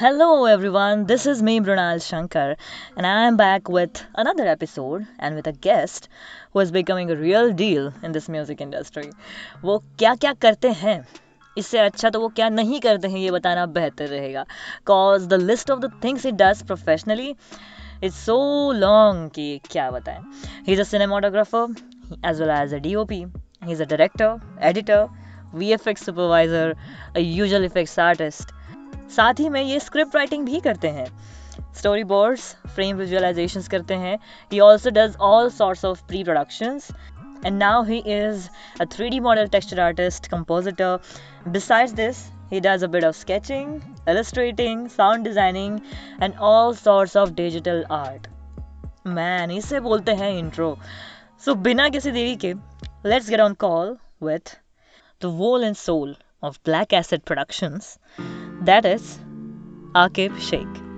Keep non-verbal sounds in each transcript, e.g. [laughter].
Hello everyone, this is me Brunal Shankar and I am back with another episode and with a guest who is becoming a real deal in this music industry. वो क्या क्या करते हैं इससे अच्छा तो वो क्या नहीं करते हैं ये बताना बेहतर रहेगा cause the list of the things he does professionally is so long कि क्या बताएँ he's a cinematographer as well as a DOP he's a director editor VFX supervisor a usual effects artist साथ ही में ये स्क्रिप्ट राइटिंग भी करते हैं स्टोरी बोर्ड्स फ्रेम विजुअलाइजेशंस करते हैं he also does all sorts of pre productions and now he is a 3D model texture artist, compositor. Besides this, he does a bit of sketching, illustrating, sound designing, and all sorts of digital art. Man, इसे बोलते हैं intro. So बिना किसी देरी के, let's get on call with the whole and soul of Black Acid Productions. That is Akib Sheikh.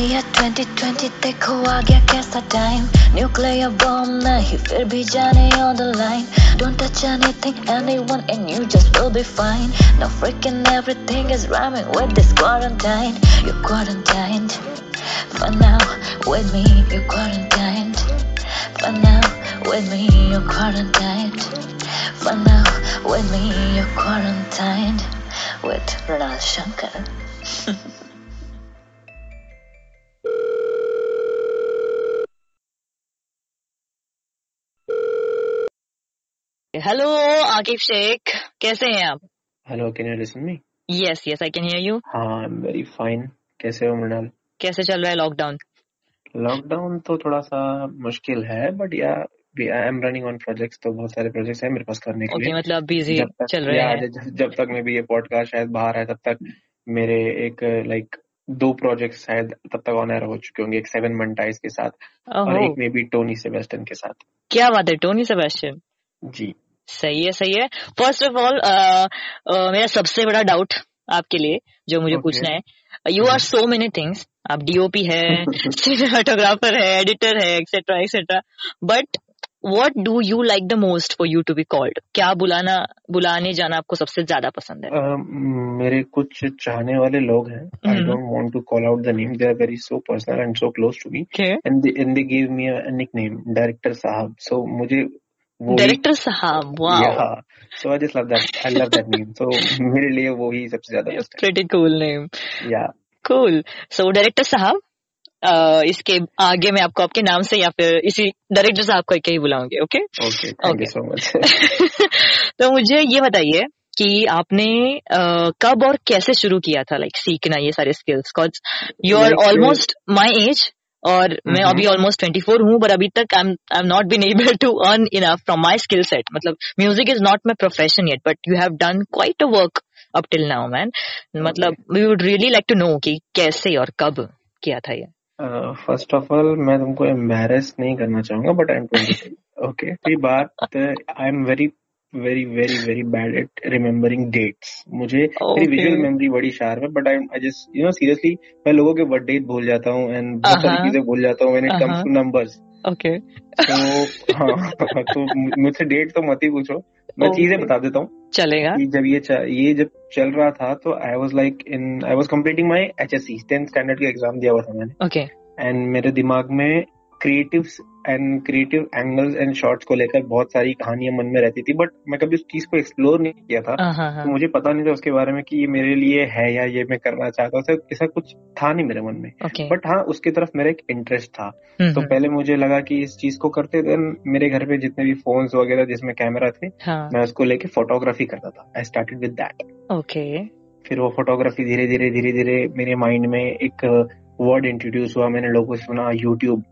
year 2020 देखो आ गया कैसा टाइम न्यूक्लियर बॉम्ब नहीं फिर भी जाने on the line don't touch anything anyone and you just will be fine no freaking everything is rhyming with this quarantine you're quarantined for now with me you're quarantined for now with me you're quarantined for now with me you're quarantined with Ronald Shankar [laughs] Hello Aqib Shaikh कैसे हैं आप? Hello can you listen me yes yes I can hear you हाँ I am very fine कैसे हो मृणाल? कैसे चल रहा है लॉकडाउन लॉकडाउन तो थोड़ा सा मुश्किल है but yeah I am running on projects तो बहुत सारे प्रोजेक्ट्स हैं मेरे पास करने के ओके लिए। मतलब बिज़ी चल रहे हैं। जब, जब तक मैं भी ये पॉडकास्ट शायद बाहर है तब तक मेरे एक लाइक दो प्रोजेक्ट शायद तब तक ऑन एयर हो चुके होंगे एक सेवन मंटाइज के साथ और एक मे बी टोनी सेबेस्टन के साथ। क्या बात है टोनी सेबेस्टियन जी। सही है सही है। फ़र्स्ट ऑफ़ ऑल मेरा सबसे बड़ा डाउट आपके लिए जो मुझे Okay. पूछना है you are so many things आप डीओपी है [laughs] सिनेमाटोग्राफर है एडिटर है etcetera etcetera but what do you like the most for you to be called क्या बुलाना बुलाने जाना आपको सबसे ज़्यादा पसंद है? अ, मेरे कुछ चाहने वाले लोग हैं। I. Don't want to call out the name they are very so personal and so close to me and they and they give me a nickname director साहब. सो मुझे डायरेक्टर साहब wow so i just love that. I love that name. So [laughs] मेरे लिए वो ही सबसे ज़्यादा best pretty cool name yeah cool so director साहब इसके आगे मैं आपको आपके नाम से या फिर इसी डायरेक्टर साहब को ही बुलाऊँगी ओके ओके सो मच तो मुझे ये बताइए कि आपने अ, कब और कैसे शुरू किया था लाइक सीखना ये सारे skills you are almost my age और मैं। अभी ऑलमोस्ट ट्वेंटी फोर हूँ बट अभी तक I I am not been able to earn enough from my skill set मतलब music is not my profession yet but you have done quite a work up till now man मतलब we would really like to know कि कैसे और कब किया था ये। First of all मैं तुमको एम्बेरस नहीं करना चाहूँगा बट आई एम ओके बात I am very very very very bad at remembering dates मुझे मेरी विजुअल मेमोरी बड़ी शार्प है but I I just you know seriously मैं लोगों के बर्थडे भूल जाता हूँ एंड बहुत सारी Uh-huh. चीज़ें भूल जाता हूँ when it comes. To numbers okay तो हाँ तो मुझसे डेट तो मत ही पूछो। मैं Okay. चीज़ें बता देता हूँ चलेगा। जब ये ये जब चल रहा था तो I was like in I was completing my HSC 10th standard का एग्ज़ाम दिया हुआ था मैंने। ओके एंड मेरे दिमाग में creative and creative angles and shots को लेकर बहुत सारी कहानियाँ मन में रहती थी बट मैं कभी उस चीज़ को एक्सप्लोर नहीं किया था। हाँ हाँ तो मुझे पता नहीं था उसके बारे में कि ये मेरे लिए है या ये मैं करना चाहता हूँ ऐसा- कुछ था नहीं मेरे मन में। ओके बट हाँ उसकी तरफ़ मेरा एक इंटरेस्ट था। तो पहले मुझे लगा कि इस चीज़ को करते देन मेरे घर पे जितने भी फ़ोन वगैरह जिसमें कैमरा थे हाँ। मैं उसको लेके फोटोग्राफी करता था। I started with that okay फिर वो फोटोग्राफी धीरे धीरे धीरे धीरे मेरे माइंड में एक वर्ड इंट्रोड्यूस हुआ मैंने लोगों से सुना यूट्यूब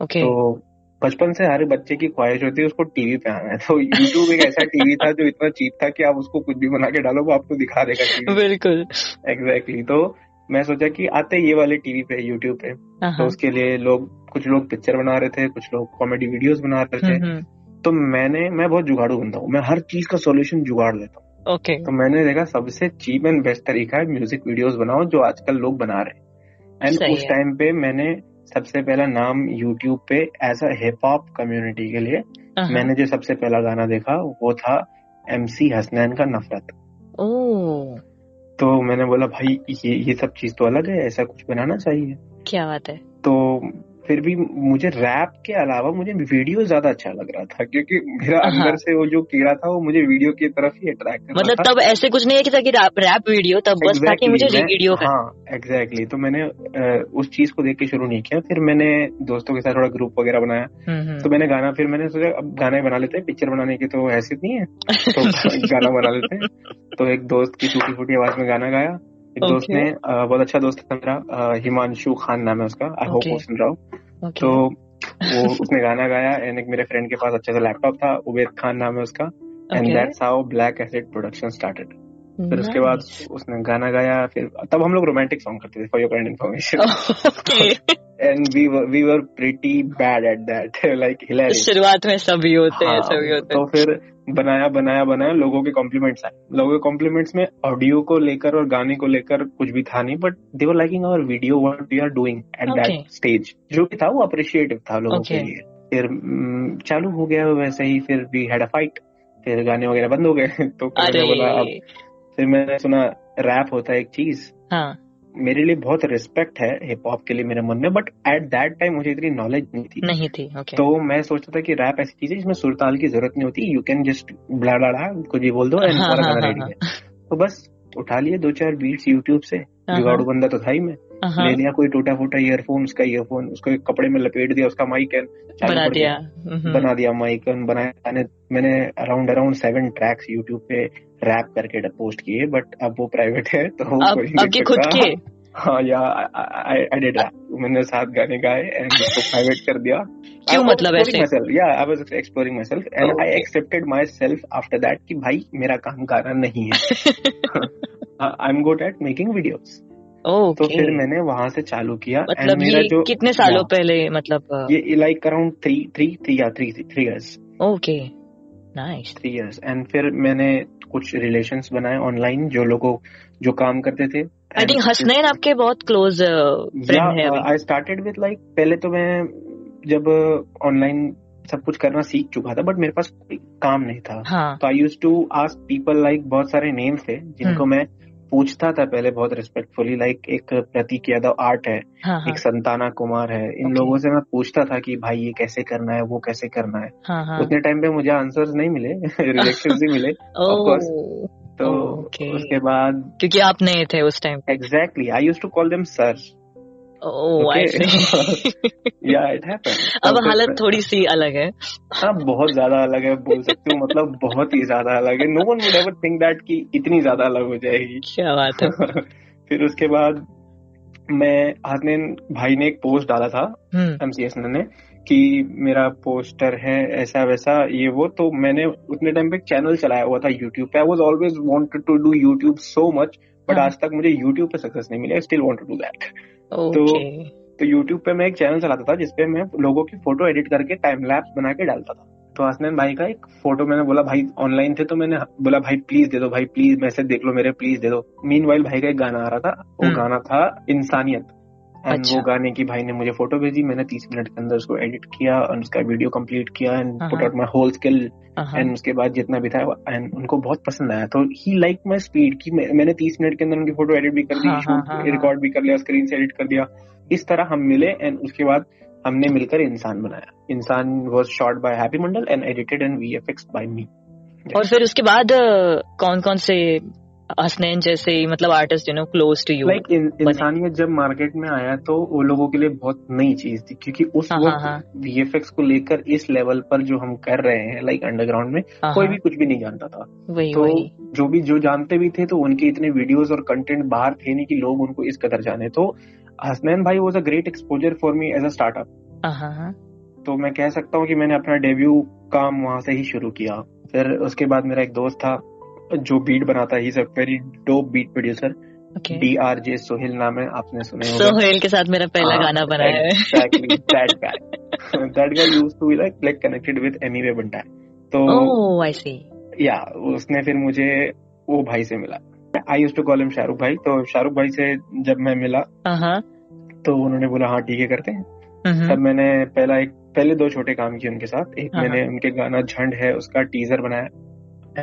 ओके। तो बचपन से हर बच्चे की ख्वाहिश होती है उसको टीवी पे आना है। तो यूट्यूब एक ऐसा टीवी था जो इतना चीप था कि आप उसको कुछ भी बना के डालो वो आपको दिखा देगा बिल्कुल। एग्जैक्टली तो मैं सोचा कि आते ये वाले टीवी पे यूट्यूब पे। तो हाँ। उसके लिए लोग कुछ लोग पिक्चर बना रहे थे कुछ लोग कॉमेडी वीडियोस बना रहे थे। हम्म, तो मैंने मैं बहुत जुगाड़ू बनता हूँ। मैं हर चीज़ का सोल्यूशन जुगाड़ लेता हूँ। ओके। तो मैंने देखा सबसे चीप एंड बेस्ट तरीका है म्यूज़िक वीडियोस बनाओ जो आजकल लोग बना रहे हैं। एंड उस टाइम पे मैंने सबसे पहला नाम यूट्यूब पे as a hip hop community के लिए uh-huh. मैंने जो सबसे पहला गाना देखा वो था एम सी हसनैन का नफरत ओ। तो मैंने बोला भाई ये ये सब चीज़ तो अलग है ऐसा कुछ बनाना चाहिए क्या बात है तो फिर भी मुझे रैप के अलावा मुझे वीडियो ज़्यादा अच्छा लग रहा था क्योंकि मेरा हाँ। अंदर से वो जो कीड़ा था वो मुझे वीडियो की तरफ़ ही अट्रैक्ट कर मतलब तब ऐसे कुछ नहीं है कि था कि रैप रैप वीडियो तब बस था कि मुझे वीडियो का हाँ एग्जैक्टली तो मैंने उस चीज़ को देख के शुरू नहीं किया फिर मैंने दोस्तों के साथ थोड़ा ग्रुप वगैरह बनाया हम्म, हम्म। तो मैंने गाना फिर मैंने सोचा अब गाना बना लेते हैं पिक्चर बनाने की तो हैसियत नहीं है तो [laughs] [laughs] गाना बना लेते हैं तो एक दोस्त की टूटी फूटी आवाज़ में गाना गाया एक okay. दोस्त ने बहुत अच्छा दोस्त था मेरा हिमांशु खान नाम है उसका आई होप. वो सुन रहा हो तो वो उसने गाना गाया एंड एक मेरे फ्रेंड के पास अच्छा सा लैपटॉप था उबेद खान नाम है उसका and. That's how Black Acid production started फिर उसके बाद उसने गाना गाया फिर तब हम लोग रोमांटिक सॉन्ग करते थे for your kind information and we we were pretty bad at that like hilarious शुरुआत में सभी होते हैं हाँ, सभी होते हैं। तो फिर बनाया बनाया बनाया लोगों के कॉम्प्लीमेंट्स आए। लोगों के कॉम्प्लीमेंट्स में ऑडियो को लेकर और गाने को लेकर कुछ भी था नहीं but they were liking our video what we are doing at that stage जो भी था वो अप्रिशिएटिव था लोगों के लिए। फिर mm, चालू हो गया वैसे ही फिर वी हैड अ फाइट फिर गाने वगैरह बंद हो गए। [laughs] तो बोला अब फिर मैंने सुना रैप होता है एक चीज़। हाँ। मेरे लिए बहुत रिस्पेक्ट है हिप हॉप के लिए मेरे मन में बट एट दैट टाइम मुझे इतनी नॉलेज नहीं थी। नहीं थी ओके तो मैं सोचता था कि रैप ऐसी चीज़ है जिसमें सुरताल की ज़रूरत नहीं होती यू कैन जस्ट ब्ला कुछ भी बोल दो एंड हाँ, हाँ, हाँ, है। तो बस उठा लिए दो चार बीट्स यूट्यूब से हाँ, जुगाड़ू बंदा तो था ही मैं। हाँ, ले लिया कोई टूटा फूटा ईयरफोन उसका ईयरफोन उसको एक कपड़े में लपेट दिया उसका माइक एन बना दिया। हम्म, बना दिया माइक एन बनाया मैंने around around seven tracks YouTube पे रैप करके पोस्ट किए बट अब वो प्राइवेट है तो अब कोई नहीं अब के खुद के हाँ या आई डिड रैप मैंने सात गाने गाए एंड उसको प्राइवेट कर दिया। क्यों मतलब ऐसे? Yeah I was exploring my self and I accepted my self after that कि भाई मेरा काम गाना नहीं है। I am good at making videos तो फिर मैंने वहाँ से चालू किया and मतलब मेरा जो कितने सालों पहले मतलब ये like around three three three या three three years okay nice three years and फिर मैंने कुछ रिलेशंस बनाए ऑनलाइन जो लोगों जो काम करते थे। आई थिंक हसनैन आपके बहुत क्लोज फ्रेंड हैं आई स्टार्टेड विद लाइक पहले तो मैं जब ऑनलाइन सब कुछ करना सीख चुका था बट मेरे पास कोई काम नहीं था। तो I use to ask people like बहुत सारे नेम्स थे जिनको हम्म। मैं पूछता था पहले बहुत रिस्पेक्टफुली लाइक एक प्रतीक यादव आर्ट है हाँ हाँ एक संताना कुमार है इन Okay. लोगों से मैं पूछता था कि भाई ये कैसे करना है वो कैसे करना है हाँ हाँ उतने टाइम पे मुझे आंसर्स नहीं मिले [laughs] रिजेक्शन ही मिले ऑफकोर्स. [laughs] तो Okay. उसके बाद क्योंकि आप नए थे उस time exactly I use to call them sir oh I see yeah it happened अब हालत थोड़ी सी अलग है। हाँ बहुत ज़्यादा अलग है बोल सकती हूँ मतलब बहुत ही ज़्यादा अलग है। No one would ever think that कि इतनी ज़्यादा अलग हो जाएगी। क्या बात है। [laughs] फिर उसके बाद मैं हसनैन भाई ने एक पोस्ट डाला था हम्म। एमसीएस ने कि मेरा पोस्टर है ऐसा वैसा ये वो तो मैंने उतने टाइम पे एक चैनल चलाया हुआ था यूट्यूब पे। I was always wanted to do YouTube so much but. आज तक मुझे यूट्यूब पे सक्सेस नहीं मिला। I still want to do that okay. तो यूट्यूब पे मैं एक चैनल चलाता था जिसपे मैं लोगों की फ़ोटो एडिट करके टाइम लैप्स बना के डालता था। तो हसनैन भाई का एक फ़ोटो मैंने बोला भाई ऑनलाइन थे तो मैंने बोला भाई प्लीज़ दे दो भाई प्लीज़ मैसेज देख लो मेरे प्लीज़ दे दो। मीन भाई का एक गाना आ रहा था वो हम्म। गाना था इंसानियत। एंड अच्छा। वो गाने की भाई ने मुझे फ़ोटो भेजी मैंने तीस मिनट के अंदर उसको एडिट किया और उसका वीडियो कंप्लीट किया and put. Out my whole skill and उसके बाद जितना भी था एंड उनको बहुत पसंद आया तो ही लाइक माई स्पीड की मैं, मैंने तीस मिनट के अंदर उनकी फ़ोटो एडिट भी कर दी हाँ, हाँ, हाँ, हाँ। रिकॉर्ड भी कर लिया स्क्रीन से एडिट कर दिया इस तरह हम मिले एंड उसके बाद हमने मिलकर इंसान बनाया Insaan was short by Happy Mandal and edited and V F X by me और फिर उसके बाद कौन कौन से हसनैन जैसे मतलब artist you know close to you like इंसानियत जब मार्केट में आया तो वो लोगों के लिए बहुत नई चीज़ थी क्योंकि उस हाँ, हाँ, वक्त हाँ। वीएफएक्स को लेकर इस लेवल पर जो हम कर रहे हैं लाइक अंडरग्राउंड में कोई भी कुछ भी नहीं जानता था। वही तो वही। जो भी जो जानते भी थे तो उनके इतने वीडियोस और कंटेंट बाहर थे नहीं कि लोग उनको इस कदर जाने। तो हसनैन भाई was a great exposure for me as a startup हाँ हाँ हाँ। तो मैं कह सकता हूँ कि मैंने अपना डेब्यू काम वहाँ से ही शुरू किया। फिर उसके बाद मेरा एक दोस्त था जो बीट बनाता है very dope beat producer D R J Sohail नाम है आपने सुने होंगे। सोहेल के साथ मेरा पहला हाँ, गाना बनाया है। [laughs] guy. Used to be like like connected with Emi तो ओह आई सी या उसने फिर मुझे वो भाई से मिला। I use to call him Shahrukh भाई। तो शाहरुख भाई से जब मैं मिला हाँ तो उन्होंने बोला हाँ ठीक है करते हैं। हम्म तब मैंने पहला एक पहले दो छोटे काम किए उनके साथ। एक हाँ, मैंने उनके गाना झंड है उसका टीजर बनाया।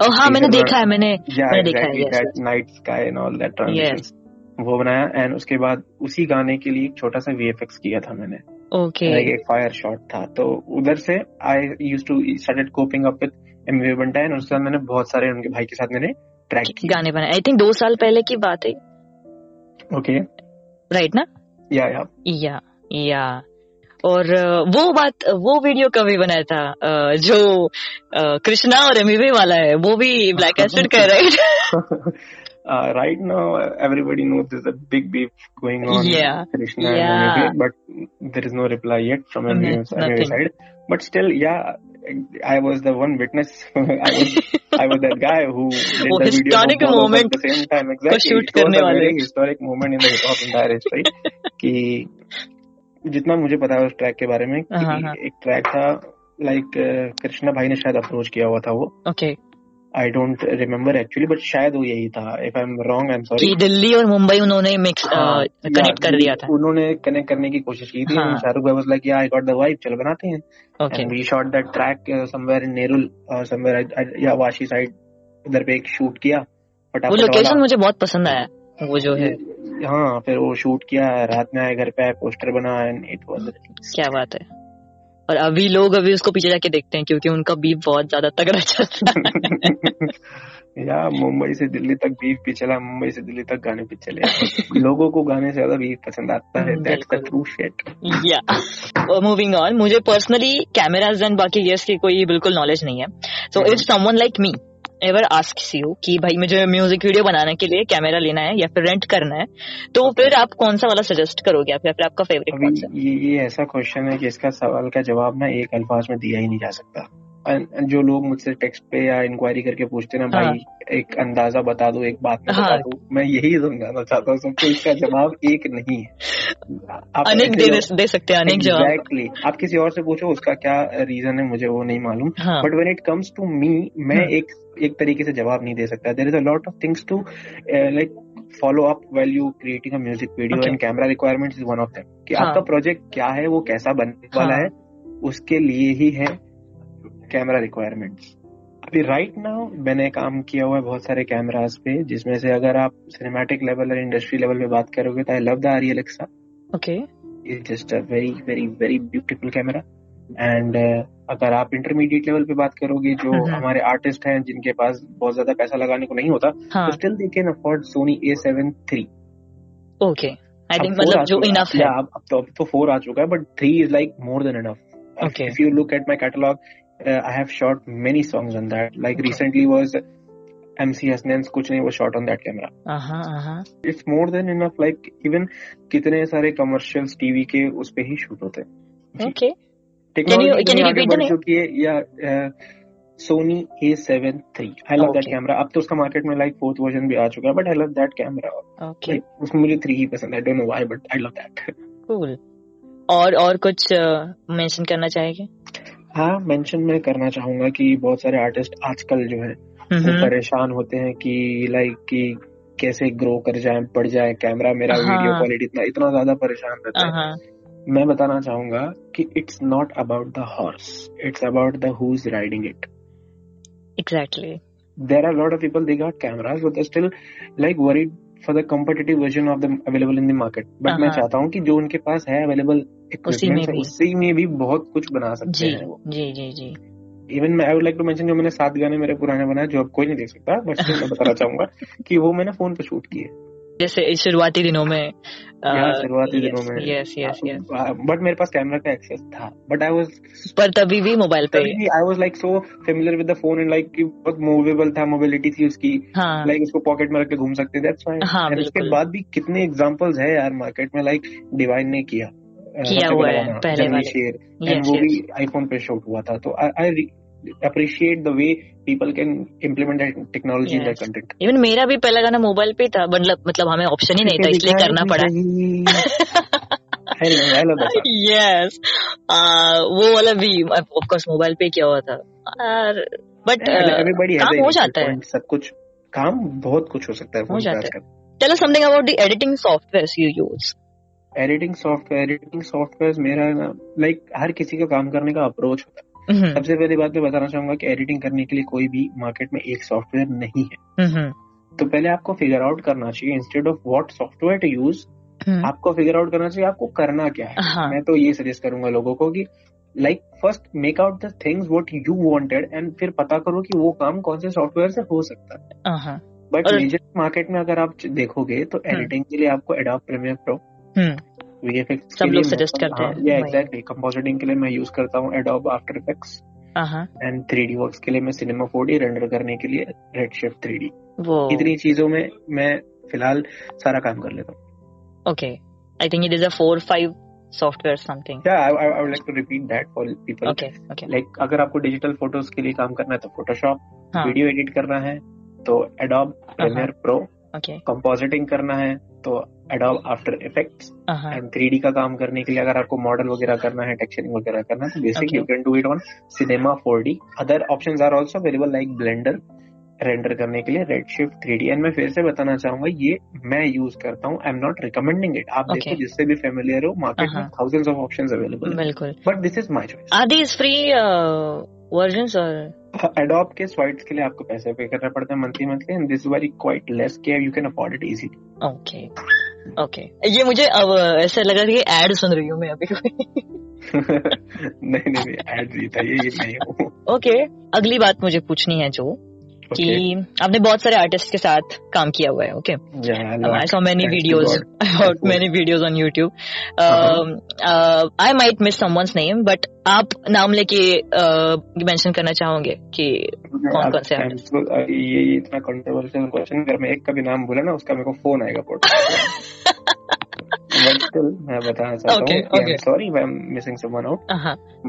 ओ हाँ मैंने देखा है मैंने देखा है, night sky and all that Yes. वो बनाया एंड उसके बाद उसी गाने के लिए एक छोटा सा वीएफएक्स किया था मैंने। ओके लाइक एक फायर शॉट था। तो उधर से I use to started coping up with MV बंटा and उसके बाद मैंने बहुत सारे उनके भाई के साथ मैंने ट्रैक गाने बनाए। आई थिंक दो साल पहले की बात है। ओके राइट ना? या या या या और वो बात वो वीडियो कभी बनाया था जो कृष्णा और एमवी वाला है वो भी ब्लैक एसिड का right Uh, right now, everybody knows there's a big beef going on Yeah. Krishna Yeah. and MV, but there is no reply yet from Mhm, nothing. side. But still, yeah, I was the one witness. I was I was that guy who did वो the video historic them moment at the same time. Exactly. It was a very historic moment in the hip hop history. कि जितना मुझे पता है उस track के बारे में कि हाँ, हाँ। एक ट्रैक था लाइक कृष्णा भाई ने शायद अप्रोच किया हुआ था वो। Okay I don't remember actually but शायद वो यही था। If I am wrong I am sorry कि दिल्ली और मुंबई उन्होंने मिक्स कनेक्ट कर दिया था। उन्होंने कनेक्ट करने की कोशिश की थी। हाँ। शाहरुख भाई वाज लाइक या आई गॉट द वाइब चलो बनाते हैं. Okay and we shot that track somewhere in Nerul somewhere या वाशी साइड उधर पे एक शूट किया। वो लोकेशन मुझे बहुत पसंद आया वो जो है। हाँ फिर वो शूट किया रात में आए घर पे आए पोस्टर बना एंड इट वाज क्या बात है। और अभी लोग अभी उसको पीछे जाके देखते हैं क्योंकि उनका बीफ बहुत ज़्यादा तगड़ा चल रहा है। [laughs] या मुंबई से दिल्ली तक बीफ भी चला मुंबई से दिल्ली तक गाने भी चले। [laughs] लोगों को गाने से ज़्यादा बीफ पसंद आता है। That's the true shit yeah moving on मुझे पर्सनली कैमराज एंड बाकी गेयर्स की कोई बिल्कुल नॉलेज नहीं है। So. If someone like me ever ask you कि भाई मुझे म्यूज़िक वीडियो बनाने के लिए कैमरा लेना है या फिर रेंट करना है तो फिर आप कौन सा वाला सजेस्ट करोगे या फिर आपका फेवरेट कौन सा? ये ये ऐसा क्वेश्चन है कि इसका सवाल का जवाब ना एक अल्फाज में दिया ही नहीं जा सकता। जो लोग मुझसे टेक्स्ट पे या इंक्वायरी करके पूछते हैं ना हाँ। भाई एक अंदाज़ा बता दो एक बात में बता हाँ। दो मैं यही समझाना चाहता हूँ सबको इसका जवाब एक नहीं है आप अनेक ऐसे दे, दे सकते हैं अनेक जवाब एग्जैक्टली आप किसी और से पूछो उसका क्या रीजन है मुझे वो नहीं मालूम हाँ but when it comes to me मैं हम्म। एक एक तरीके से जवाब नहीं दे सकता there is a lot of things to like follow up well you creating a music video and camera requirement is one of them कि हाँ। आपका प्रोजेक्ट क्या है वो कैसा बनने वाला हाँ। है उसके लिए ही है कैमरा रिक्वायरमेंट्स अभी राइट नाउ मैंने काम किया हुआ है बहुत सारे कैमरास पे जिसमें से अगर आप सिनेमैटिक लेवल और इंडस्ट्री लेवल पे बात करोगे तो I love the ARRI Alexa okay is just a very very very beautiful camera and अगर आप इंटरमीडिएट लेवल पे बात करोगे जो। हमारे आर्टिस्ट हैं जिनके पास बहुत ज़्यादा पैसा लगाने को नहीं होता तो still they can afford Sony A seven three okay I think मतलब जो इनफ है। अब तो अब तो फोर आ चुका है but three is like more than enough. If you look at my catalogue I have shot many songs on that like Okay. Recently was MC Hasnan's कुछ नहीं वो शॉट ऑन दैट कैमरा हाँ हाँ it's more than enough like even कितने सारे commercials TV के उस पे ही शूट होते हैं। जी। Okay technology can you repeat the name? चुकी है या Sony A seven three I love that camera अब तो उसका मार्केट में लाइक फोर्थ वर्जन भी आ चुका है but I love that camera उसमें मुझे थ्री ही पसंद है। Don't know why but I love that cool और और कुछ मेंशन करना चाहेंगे? हाँ मेंशन मैं करना चाहूँगा कि बहुत सारे आर्टिस्ट आजकल जो है वो परेशान होते हैं कि लाइक कि कैसे ग्रो कर जाए पड़ जाए कैमरा मेरा हाँ। वीडियो क्वालिटी इतना इतना ज़्यादा परेशान रहता है। हाँ। मैं बताना चाहूँगा कि it's not about the horse it's about the who is riding it exactly there are lot of people they they got cameras but they're still like the competitive version of the available in the market but मैं हाँ। चाहता हूँ कि जो उनके पास है available उसी में भी। उसी में भी बहुत कुछ बना सकते जी हैं वो जी जी जी इवन मैं I would like to mention जो मैंने सात गाने मेरे पुराने बनाए जो अब कोई नहीं देख सकता बट मैं बताना [laughs] चाहूँगा कि वो मैंने फ़ोन पे शूट किए जैसे शुरुआती दिनों में शुरुआती दिनों में। यस यस यस बट मेरे पास कैमरा का एक्सेस था बट आई वाज पर तभी भी मोबाइल पे। I was like so familiar with the phone and like बहुत मूवेबल था मोबिलिटी थी उसकी। हाँ। लाइक उसको पॉकेट में रख के घूम सकते दैट्स फाइन हाँ, उसके बाद भी कितने एग्जांपल्स है यार मार्केट में लाइक डिवाइन ने किया। किया हुआ है, पहले वाले। शेर एंड वो भी आईफोन पे शूट हुआ था। तो I appreciate the way people can implement technology in Yes. Content even मेरा भी पहला गाना मोबाइल पे था मतलब मतलब हमें ऑप्शन ही नहीं था [laughs] इसलिए करना पड़ा। [laughs] यस वो वाला भी ऑफ़ कोर्स मोबाइल पे किया हुआ था? बट एवरीबॉडी काम हो जाता है। सब कुछ काम बहुत कुछ हो सकता है हो जाता है। Tell us something about the editing softwares you use. Editing software editing software मेरा ना लाइक हर किसी का काम करने का अप्रोच होता है। सबसे पहली बात मैं बताना चाहूँगा कि एडिटिंग करने के लिए कोई भी मार्केट में एक सॉफ्टवेयर नहीं है। हम्म। तो पहले आपको फिगर आउट करना चाहिए instead of what software to use hmm. आपको फिगर आउट करना चाहिए आपको करना क्या है। हाँ। मैं तो ये सजेस्ट करूँगा लोगों को कि like first make out the things what you wanted and फिर पता करो कि वो काम कौन से सॉफ्टवेयर से हो सकता है। बट मेजर मार्केट में अगर आप देखोगे तो एडिटिंग के लिए आपको Adobe Premiere Pro hmm. VFX सब लोग suggest करते हैं, या एग्जैक्टली कंपोजिटिंग के लिए मैं यूज़ करता हूँ Adobe After Effects and three D works के लिए मैं सिनेमा फोर डी रेंडर करने के लिए रेड शिफ्ट थ्री डी इतनी चीज़ों में मैं फ़िलहाल सारा काम कर लेता हूँ। Okay I think it is a four five software something Yeah, I, I, I would like to repeat that for people. Okay okay Like अगर आपको डिजिटल फ़ोटोज़ के लिए काम करना है तो फोटोशॉप वीडियो एडिट करना है तो Adobe Premiere Pro okay compositing करना है तो एडोब आफ्टर इफेक्ट्स हाँ एंड थ्री का काम करने के लिए अगर आपको मॉडल वगैरह करना है टेक्सचरिंग वगैरह करना है तो basic you can do it on cinema 4D other options are also available like Blender render करने के लिए Redshift three D and मैं फिर से बताना चाहूँगा ये मैं यूज़ करता हूँ I am not recommending it आप Okay. देखो जिससे भी फेमिलियर हो मार्केट में. थाउजेंड्स ऑफ़ ऑप्शंस अवेलेबल बिल्कुल। But this is my choice are these free versions और एडोब के स्वाइट्स के लिए आपको पैसे पे करना पड़ता है monthly monthly and this very quite less के you can afford it easy okay okay ये मुझे अब ऐसा लग रहा है कि एड सुन रही हूँ मैं अभी [laughs] नहीं नहीं नहीं नहीं था ये ये नहीं ओके okay, अगली बात मुझे पूछनी है जो कि आपने बहुत सारे आर्टिस्ट के साथ काम किया हुआ है okay I saw many videos about [laughs] many videos on YouTube. Um, uh, I might miss someone's name, but आप नाम लेके मेंशन करना चाहोगे कि कौन कौन से ये ये इतना कंट्रोवर्शियल क्वेश्चन अगर मैं एक का भी नाम बोला ना उसका मेरे को फ़ोन आएगा बट स्टिल [laughs] मैं बताना चाहता हूँ sorry I am missing someone out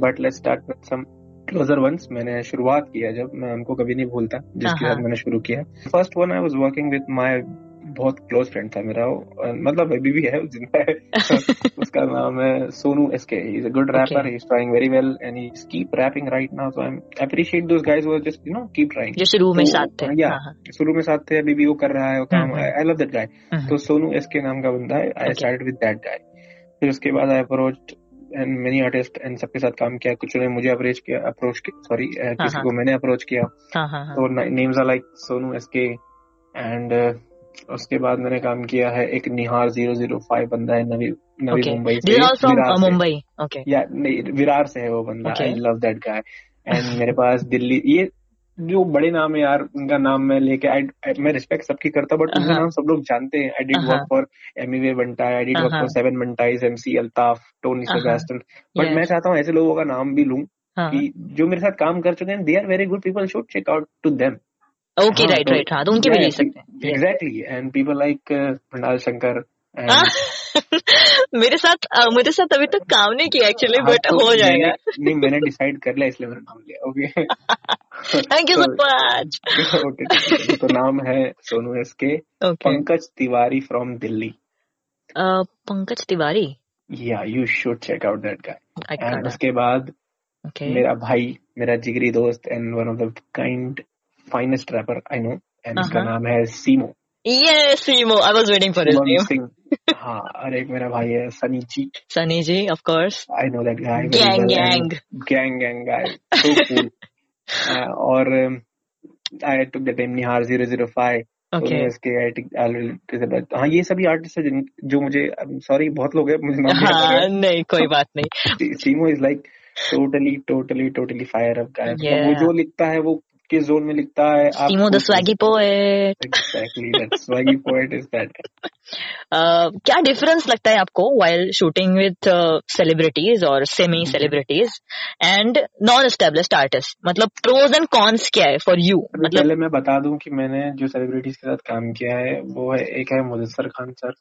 but let's start with some closure once मैंने शुरुआत किया जब मैं उनको कभी नहीं भूलता जिसके हाँ। साथ मैंने शुरू किया first one I was working with my बहुत क्लोज फ्रेंड था मेरा मतलब अभी भी है ज़िंदा है [laughs] उसका नाम है Sonu SK he is a good rapper he is trying very well and he keep rapping right now so I appreciate those guys who just you know keep trying जो शुरू में तो, साथ थे yeah. हाँ, हाँ. शुरू में साथ थे अभी भी वो कर रहा है वो काम आई लव दैट गाय तो सोनू एसके नाम का बंदा है I Okay. Start with that guy फिर उसके बाद I approach and many artist and सबके साथ काम किया कुछ ने मुझे अप्रोच किया अप्रोच सॉरी किसी हाँ। को मैंने अप्रोच किया हाँ हाँ तो names are like Sonu SK and उसके बाद मैंने काम किया है एक निहार ज़ीरो ज़ीरो फाइव बंदा है Navi Navi Okay. Mumbai. Mumbai. Okay. या नहीं विरार से है वो बंदा I love that guy and मेरे पास दिल्ली ये जो बड़े नाम है यार उनका नाम मैं लेके I, मैं रिस्पेक्ट सबकी करता बट उनका हाँ। नाम सब लोग जानते हैं I did. Work for Emiway Bantai I did work. For seven Bantaiz MC Altaf Tony. Sebastian but मैं चाहता हूँ ऐसे लोगों का नाम भी लूँ हाँ. कि जो मेरे साथ काम कर चुके हैं they are very good people should check out to them हाँ, right, तो- हाँ, तो उनके भी ले सकते हैं. Exactly and people like Mrinal Shankar हाँ, [laughs] मेरे साथ मेरे साथ अभी तक काम नहीं किया एक्चुअली बट तो हो जाएगा। नहीं मैंने डिसाइड कर लिया इसलिए मैंने नाम लिया okay thank you so much okay तो [laughs] नाम है Sonu S K Pankaj Tiwari from Delhi. Pankaj Tiwari? या you should check out that guy and उसके बाद मेरा भाई मेरा जिगरी दोस्त and one of the kind finest rapper I know and उसका. नाम है Seemo. Yes Seemo I was waiting for his Suman name Singh हाँ और एक मेरा भाई है Sunny ji. Sunny ji of course I know that guy Gang, gang. Gang gang guy so cool और I took the time Nihar 005 okay उसके I टिक हाँ ये सभी आर्टिस्ट है जिन जो मुझे सॉरी बहुत लोग हैं मुझे नाम नहीं हाँ। याद नहीं कोई बात नहीं। आ रहा है। Seemo is like totally totally totally fire up guy Yeah. वो जो लिखता है वो किस जोन में लिखता है Seemo the swaggy poet exactly swaggy poet is that क्या डिफरेंस लगता है आपको वाइल शूटिंग विद सेलिब्रिटीज और semi celebrities and non established artist मतलब प्रोज एंड कॉन्स क्या है फॉर यू मतलब पहले मैं बता दूँ कि मैंने जो सेलिब्रिटीज के साथ काम किया है वो है एक है मुदस्सर खान सर।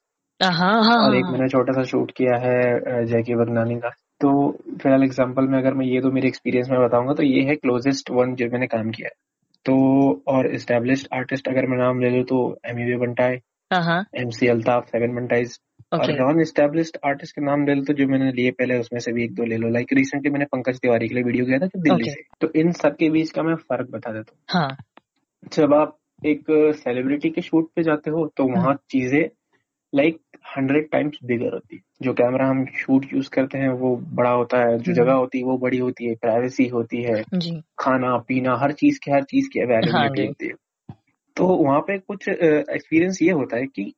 हाँ हाँ और एक हाँ। मैंने छोटा सा शूट किया है जैकी बगनानी का। तो फ़िलहाल एग्जांपल में अगर मैं ये दो मेरे एक्सपीरियंस में बताऊँगा तो ये है क्लोजेस्ट वन जो मैंने काम किया है। तो और एस्टेब्लिश्ड आर्टिस्ट अगर मैं नाम ले लूँ तो एम यू बंटा है हाँ हाँ। M C Altaf seven Bantaiz और नॉन एस्टेब्लिश्ड आर्टिस्ट के नाम ले लो तो जो मैंने लिए पहले उसमें से भी एक दो ले लो। लाइक रिसेंटली मैंने पंकज तिवारी के लिए वीडियो किया था तो दिल्ली से। तो इन सब के बीच का मैं फ़र्क बता देता हूँ। हाँ। जब आप एक सेलिब्रिटी के शूट पे जाते हो तो वहाँ चीज़ें लाइक हंड्रेड टाइम्स बिगर होती है। जो कैमरा हम शूट यूज़ करते हैं वो बड़ा होता है जो हम्म। जगह होती है वो बड़ी होती है प्राइवेसी होती है। जी। खाना पीना हर चीज़ की हर चीज़ की हाँ अवेलेबिलिटी जी। होती है। तो वहाँ पे कुछ एक्सपीरियंस ये होता है कि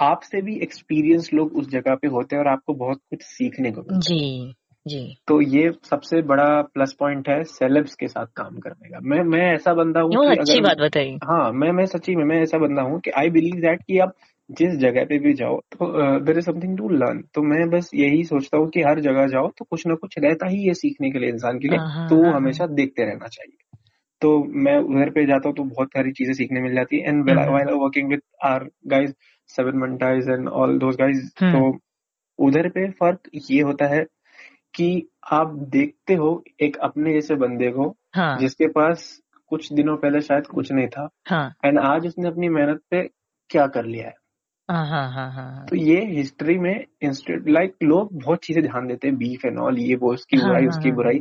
आपसे भी एक्सपीरियंस लोग उस जगह पे होते हैं और आपको बहुत कुछ सीखने को मिलता है। जी जी। तो ये सबसे बड़ा प्लस पॉइंट है सेलेब्स के साथ काम करने का। मैं मैं ऐसा बंदा हूँ अच्छी अगर बात बताई। हाँ मैं मैं सच्ची में मैं ऐसा बंदा हूँ कि आई बिलीव दैट कि आप जिस जगह पे भी जाओ तो there is something to learn तो मैं बस यही सोचता हूँ कि हर जगह जाओ तो कुछ ना कुछ रहता ही है सीखने के लिए इंसान के लिए हाँ हाँ तो वो हाँ हमेशा देखते रहना चाहिए। तो मैं उधर पे जाता हूँ तो बहुत सारी चीज़ें सीखने मिल जाती है। And working with our guys seven Bantaiz and all those guys तो उधर पे फ़र्क ये होता है कि आप देखते हो एक अपने जैसे बंदे को हाँ। जिसके पास कुछ दिनों पहले शायद कुछ नहीं था। एंड हाँ आज उसने अपनी मेहनत पे क्या कर लिया है हाँ हाँ हाँ हाँ? तो ये हिस्ट्री में इंस्टेड लाइक लोग बहुत चीज़ें ध्यान देते हैं बीफ एंड ऑल ये वो उसकी हाँ बुराई हाँ उसकी हाँ। बुराई।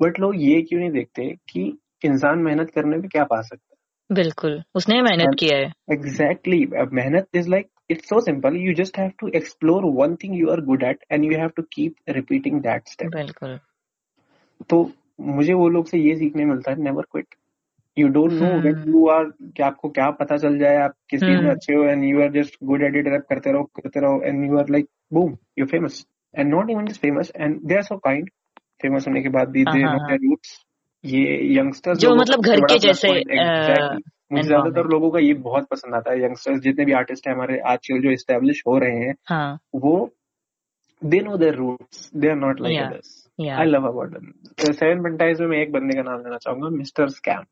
बट लोग ये क्यों नहीं देखते कि इंसान मेहनत करने में क्या पा सकता बिल्कुल उसने मेहनत किया है। एग्जैक्टली मेहनत is like it's so simple you just have to explore one thing you are good at and you have to keep repeating that step बिल्कुल। तो मुझे वो लोग से ये सीखने मिलता है never quit you don't know when you are कि आपको क्या पता चल जाए आप किस चीज़ में हम्म अच्छे हो and you are just good at it rap करते रहो करते रहो and you are like boom you famous and not even just famous and they are so kind famous होने के बाद भी दे हाँ नो हाँ। देयर रूट्स ये यंगस्टर्स जो मतलब घर के जैसे मुझे ज़्यादातर लोगों का ये बहुत पसंद आता है यंगस्टर्स जितने भी आर्टिस्ट हैं हमारे आजकल जो एस्टेब्लिश हो रहे हैं हाँ। वो they know their roots they are not like others I love about them seven Bantaiz में मैं एक बंदे का नाम लेना चाहूँगा मिस्टर स्कैम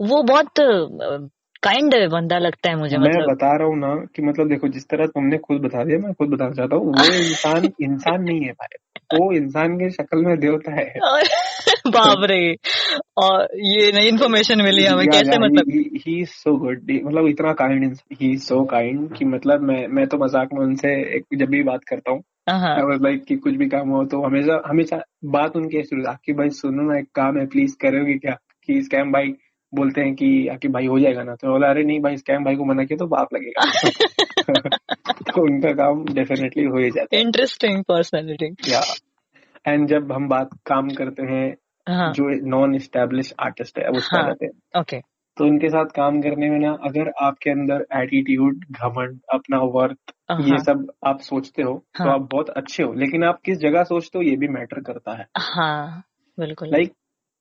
वो बहुत काइंड बंदा लगता है मुझे मैं मतलब। बता रहा हूँ ना कि मतलब देखो जिस तरह तुमने खुद बता दिया मैं खुद बताना चाहता हूँ वो [laughs] इंसान इंसान नहीं है भाई। वो इंसान के शक्ल में देवता है। [laughs] [laughs] बाप रे। और ये नई इन्फॉर्मेशन मिली हमें कैसे मतलब? ही सो गुड मतलब इतना काइंड ही सो काइंड कि मतलब मैं मैं तो मज़ाक में उनसे एक जब भी बात करता हूँ लाइक कि कुछ भी काम हो तो हमेशा हमेशा बात उनके आकी भाई सुनो ना एक काम है प्लीज़ करोगे क्या? कि स्कैम भाई बोलते हैं कि आकी भाई हो जाएगा ना तो बोला अरे नहीं भाई स्कैम भाई को मना किया तो बाप लगेगा। [laughs] तो उनका काम डेफिनेटली हो ही जाता है। इंटरेस्टिंग पर्सनैलिटी या एंड जब हम बात काम करते हैं हाँ। जो नॉन स्टेब्लिश आर्टिस्ट है वो हाँ रहते हैं। ओके तो इनके साथ काम करने में ना अगर आपके अंदर एटीट्यूड घमंड अपना वर्थ ये हाँ। सब आप सोचते हो हाँ. तो हाँ। आप बहुत अच्छे हो। लेकिन आप किस जगह सोचते हो ये भी मैटर करता है। हाँ बिल्कुल। लाइक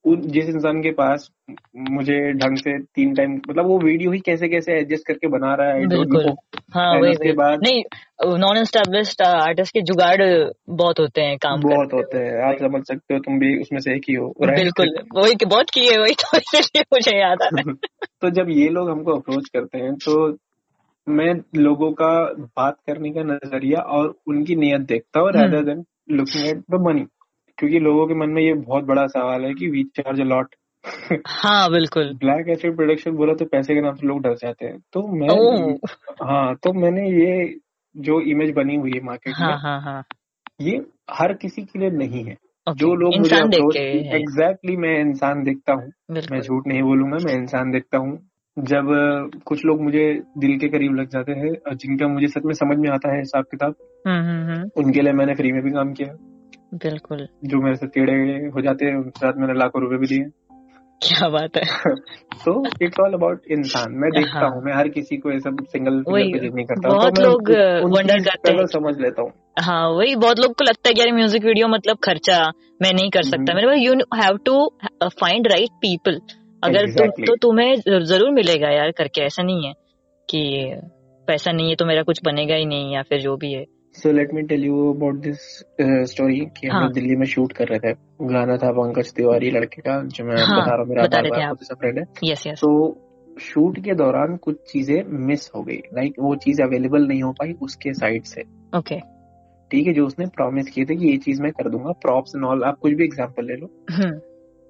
जिस इंसान के पास मुझे ढंग से तीन टाइम मतलब वो वीडियो ही कैसे कैसे एडजस्ट करके बना रहा है बिल्कुल। हाँ वही उसके बाद नहीं नॉन एस्टेब्लिश्ड आर्टिस्ट के जुगाड़ बहुत होते हैं काम बहुत होते हैं आप समझ सकते हो तुम भी उसमें से एक ही हो बिल्कुल। वही कि बहुत किए वही तो इसलिए मुझे याद आ रहा है। [laughs] तो जब ये लोग हमको अप्रोच करते हैं तो मैं लोगों का बात करने का नज़रिया और उनकी नीयत देखता हूँ rather then looking at the money क्योंकि लोगों के मन में ये बहुत बड़ा सवाल है कि वी चार्ज लॉट हाँ बिल्कुल। ब्लैक एसिड प्रोडक्शन बोला तो पैसे के नाम से लोग डर जाते हैं। तो मैं हाँ तो मैंने ये जो इमेज बनी हुई है मार्केट हाँ में हाँ हाँ। ये हर किसी के लिए नहीं है। ओके जो लोग मुझे एग्जैक्टली मैं इंसान देखता हूँ मैं झूठ नहीं बोलूँगा मैं इंसान देखता हूँ। जब कुछ लोग मुझे दिल के करीब लग जाते हैं और जिनका मुझे सच में समझ में आता है हिसाब किताब हम्म हम्म हम्म। उनके लिए मैंने फ्री में भी काम किया। बिल्कुल। जो मेरे से टेढ़े हो जाते हैं उनके साथ मैंने लाखों रुपए भी दिए। क्या बात है। [laughs] तो इट्स ऑल अबाउट इंसान। मैं देखता हाँ। हूँ मैं हर किसी को ये सब सिंगल नहीं करता बहुत तो लोग वंडर करते हैं समझ लेता हूँ। हाँ वही बहुत लोग को लगता है कि यार म्यूज़िक वीडियो मतलब खर्चा मैं नहीं कर सकता। मैंने you have to find right people अगर तुम Exactly. तो तुम्हें ज़रूर मिलेगा यार करके ऐसा नहीं है कि पैसा नहीं है तो मेरा कुछ बनेगा ही नहीं या फिर जो भी है। So let me tell you about this story कि हम हाँ। दिल्ली में शूट कर रहे थे। गाना था पंकज तिवारी लड़के का जो मैं हाँ, बता रहा हूँ मेरा बार बार। फ्रेंड है। यस यस तो शूट के दौरान कुछ चीज़ें मिस हो गई। लाइक वो चीज़ अवेलेबल नहीं हो पाई उसके साइड से। ओके ठीक है जो उसने प्रॉमिस किए थे कि ये चीज़ मैं कर दूँगा प्रॉप्स एंड ऑल आप कुछ भी एग्जांपल ले लो। हम्म।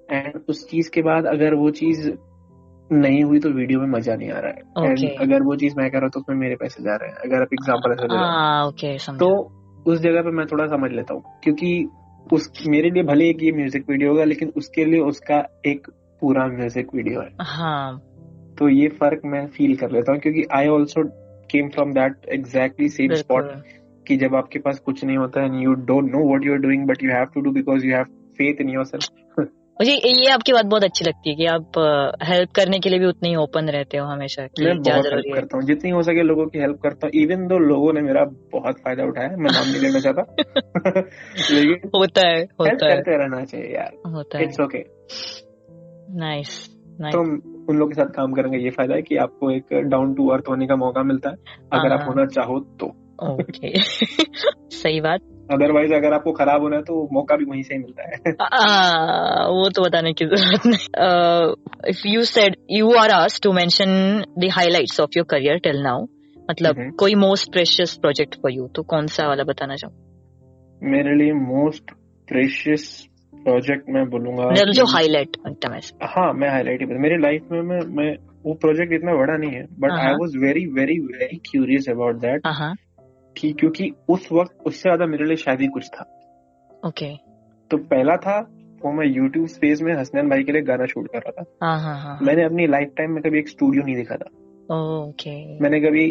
एंड उस चीज़ के बाद अगर वो चीज़ नहीं हुई तो वीडियो में मज़ा नहीं आ रहा है। And Okay. अगर वो चीज़ मैं कर रहा हूँ तो उसमें मेरे पैसे जा रहे हैं। अगर आप एग्ज़ाम्पल ऐसा ओके तो उस जगह पे मैं थोड़ा समझ लेता हूँ क्योंकि उस मेरे लिए भले एक ये म्यूज़िक वीडियो होगा लेकिन उसके लिए उसका एक पूरा म्यूज़िक वीडियो है। हाँ। तो ये फ़र्क मैं फील कर लेता हूँ क्योंकि I also came from that exactly same spot कि जब आपके पास कुछ नहीं होता है you don't know what you are doing but you have to do because you have faith in yourself मुझे ये आपकी बात बहुत अच्छी लगती है कि आप हेल्प करने के लिए भी उतने ही ओपन रहते हो हमेशा कि मैं बहुत हेल्प करता हूँ। जितनी हो सके लोगों की हेल्प करता हूँ। इवन दो लोगों ने मेरा बहुत फ़ायदा उठाया मैं नाम नहीं लेना चाहता। [laughs] लेकिन होता है होता है। करते रहना चाहिए यार। होता है। इट्स ओके नाइस तो उन लोगों के साथ काम करेंगे ये फ़ायदा है कि आपको एक डाउन टू अर्थ होने का मौका मिलता है। अगर आप हाँ। होना चाहो तो। ओके [laughs] सही बात। अदरवाइज़ अगर आपको खराब होना है तो मौका भी वहीं से ही मिलता है। आ, [laughs] वो तो बताने की ज़रूरत नहीं। If you said you are as to mention the highlights of your career till now मतलब हम्म। कोई most precious project for you तो कौन सा वाला बताना चाहूँ? मेरे लिए मोस्ट प्रेशियस प्रोजेक्ट मैं बोलूँगा जो हाईलाइट हाँ मैं हाईलाइट ही मेरी लाइफ में मैं मैं वो प्रोजेक्ट इतना बड़ा नहीं है बट आई हाँ। Was very very very curious about that हाँ हाँ कि क्योंकि उस वक्त उससे ज़्यादा मेरे लिए शायद ही कुछ था। ओके तो पहला था वो मैं यूट्यूब स्पेस में हसनैन भाई के लिए गाना शूट कर रहा था। हाँ हाँ हाँ। मैंने अपनी लाइफ टाइम में कभी एक स्टूडियो नहीं देखा था। ओके मैंने कभी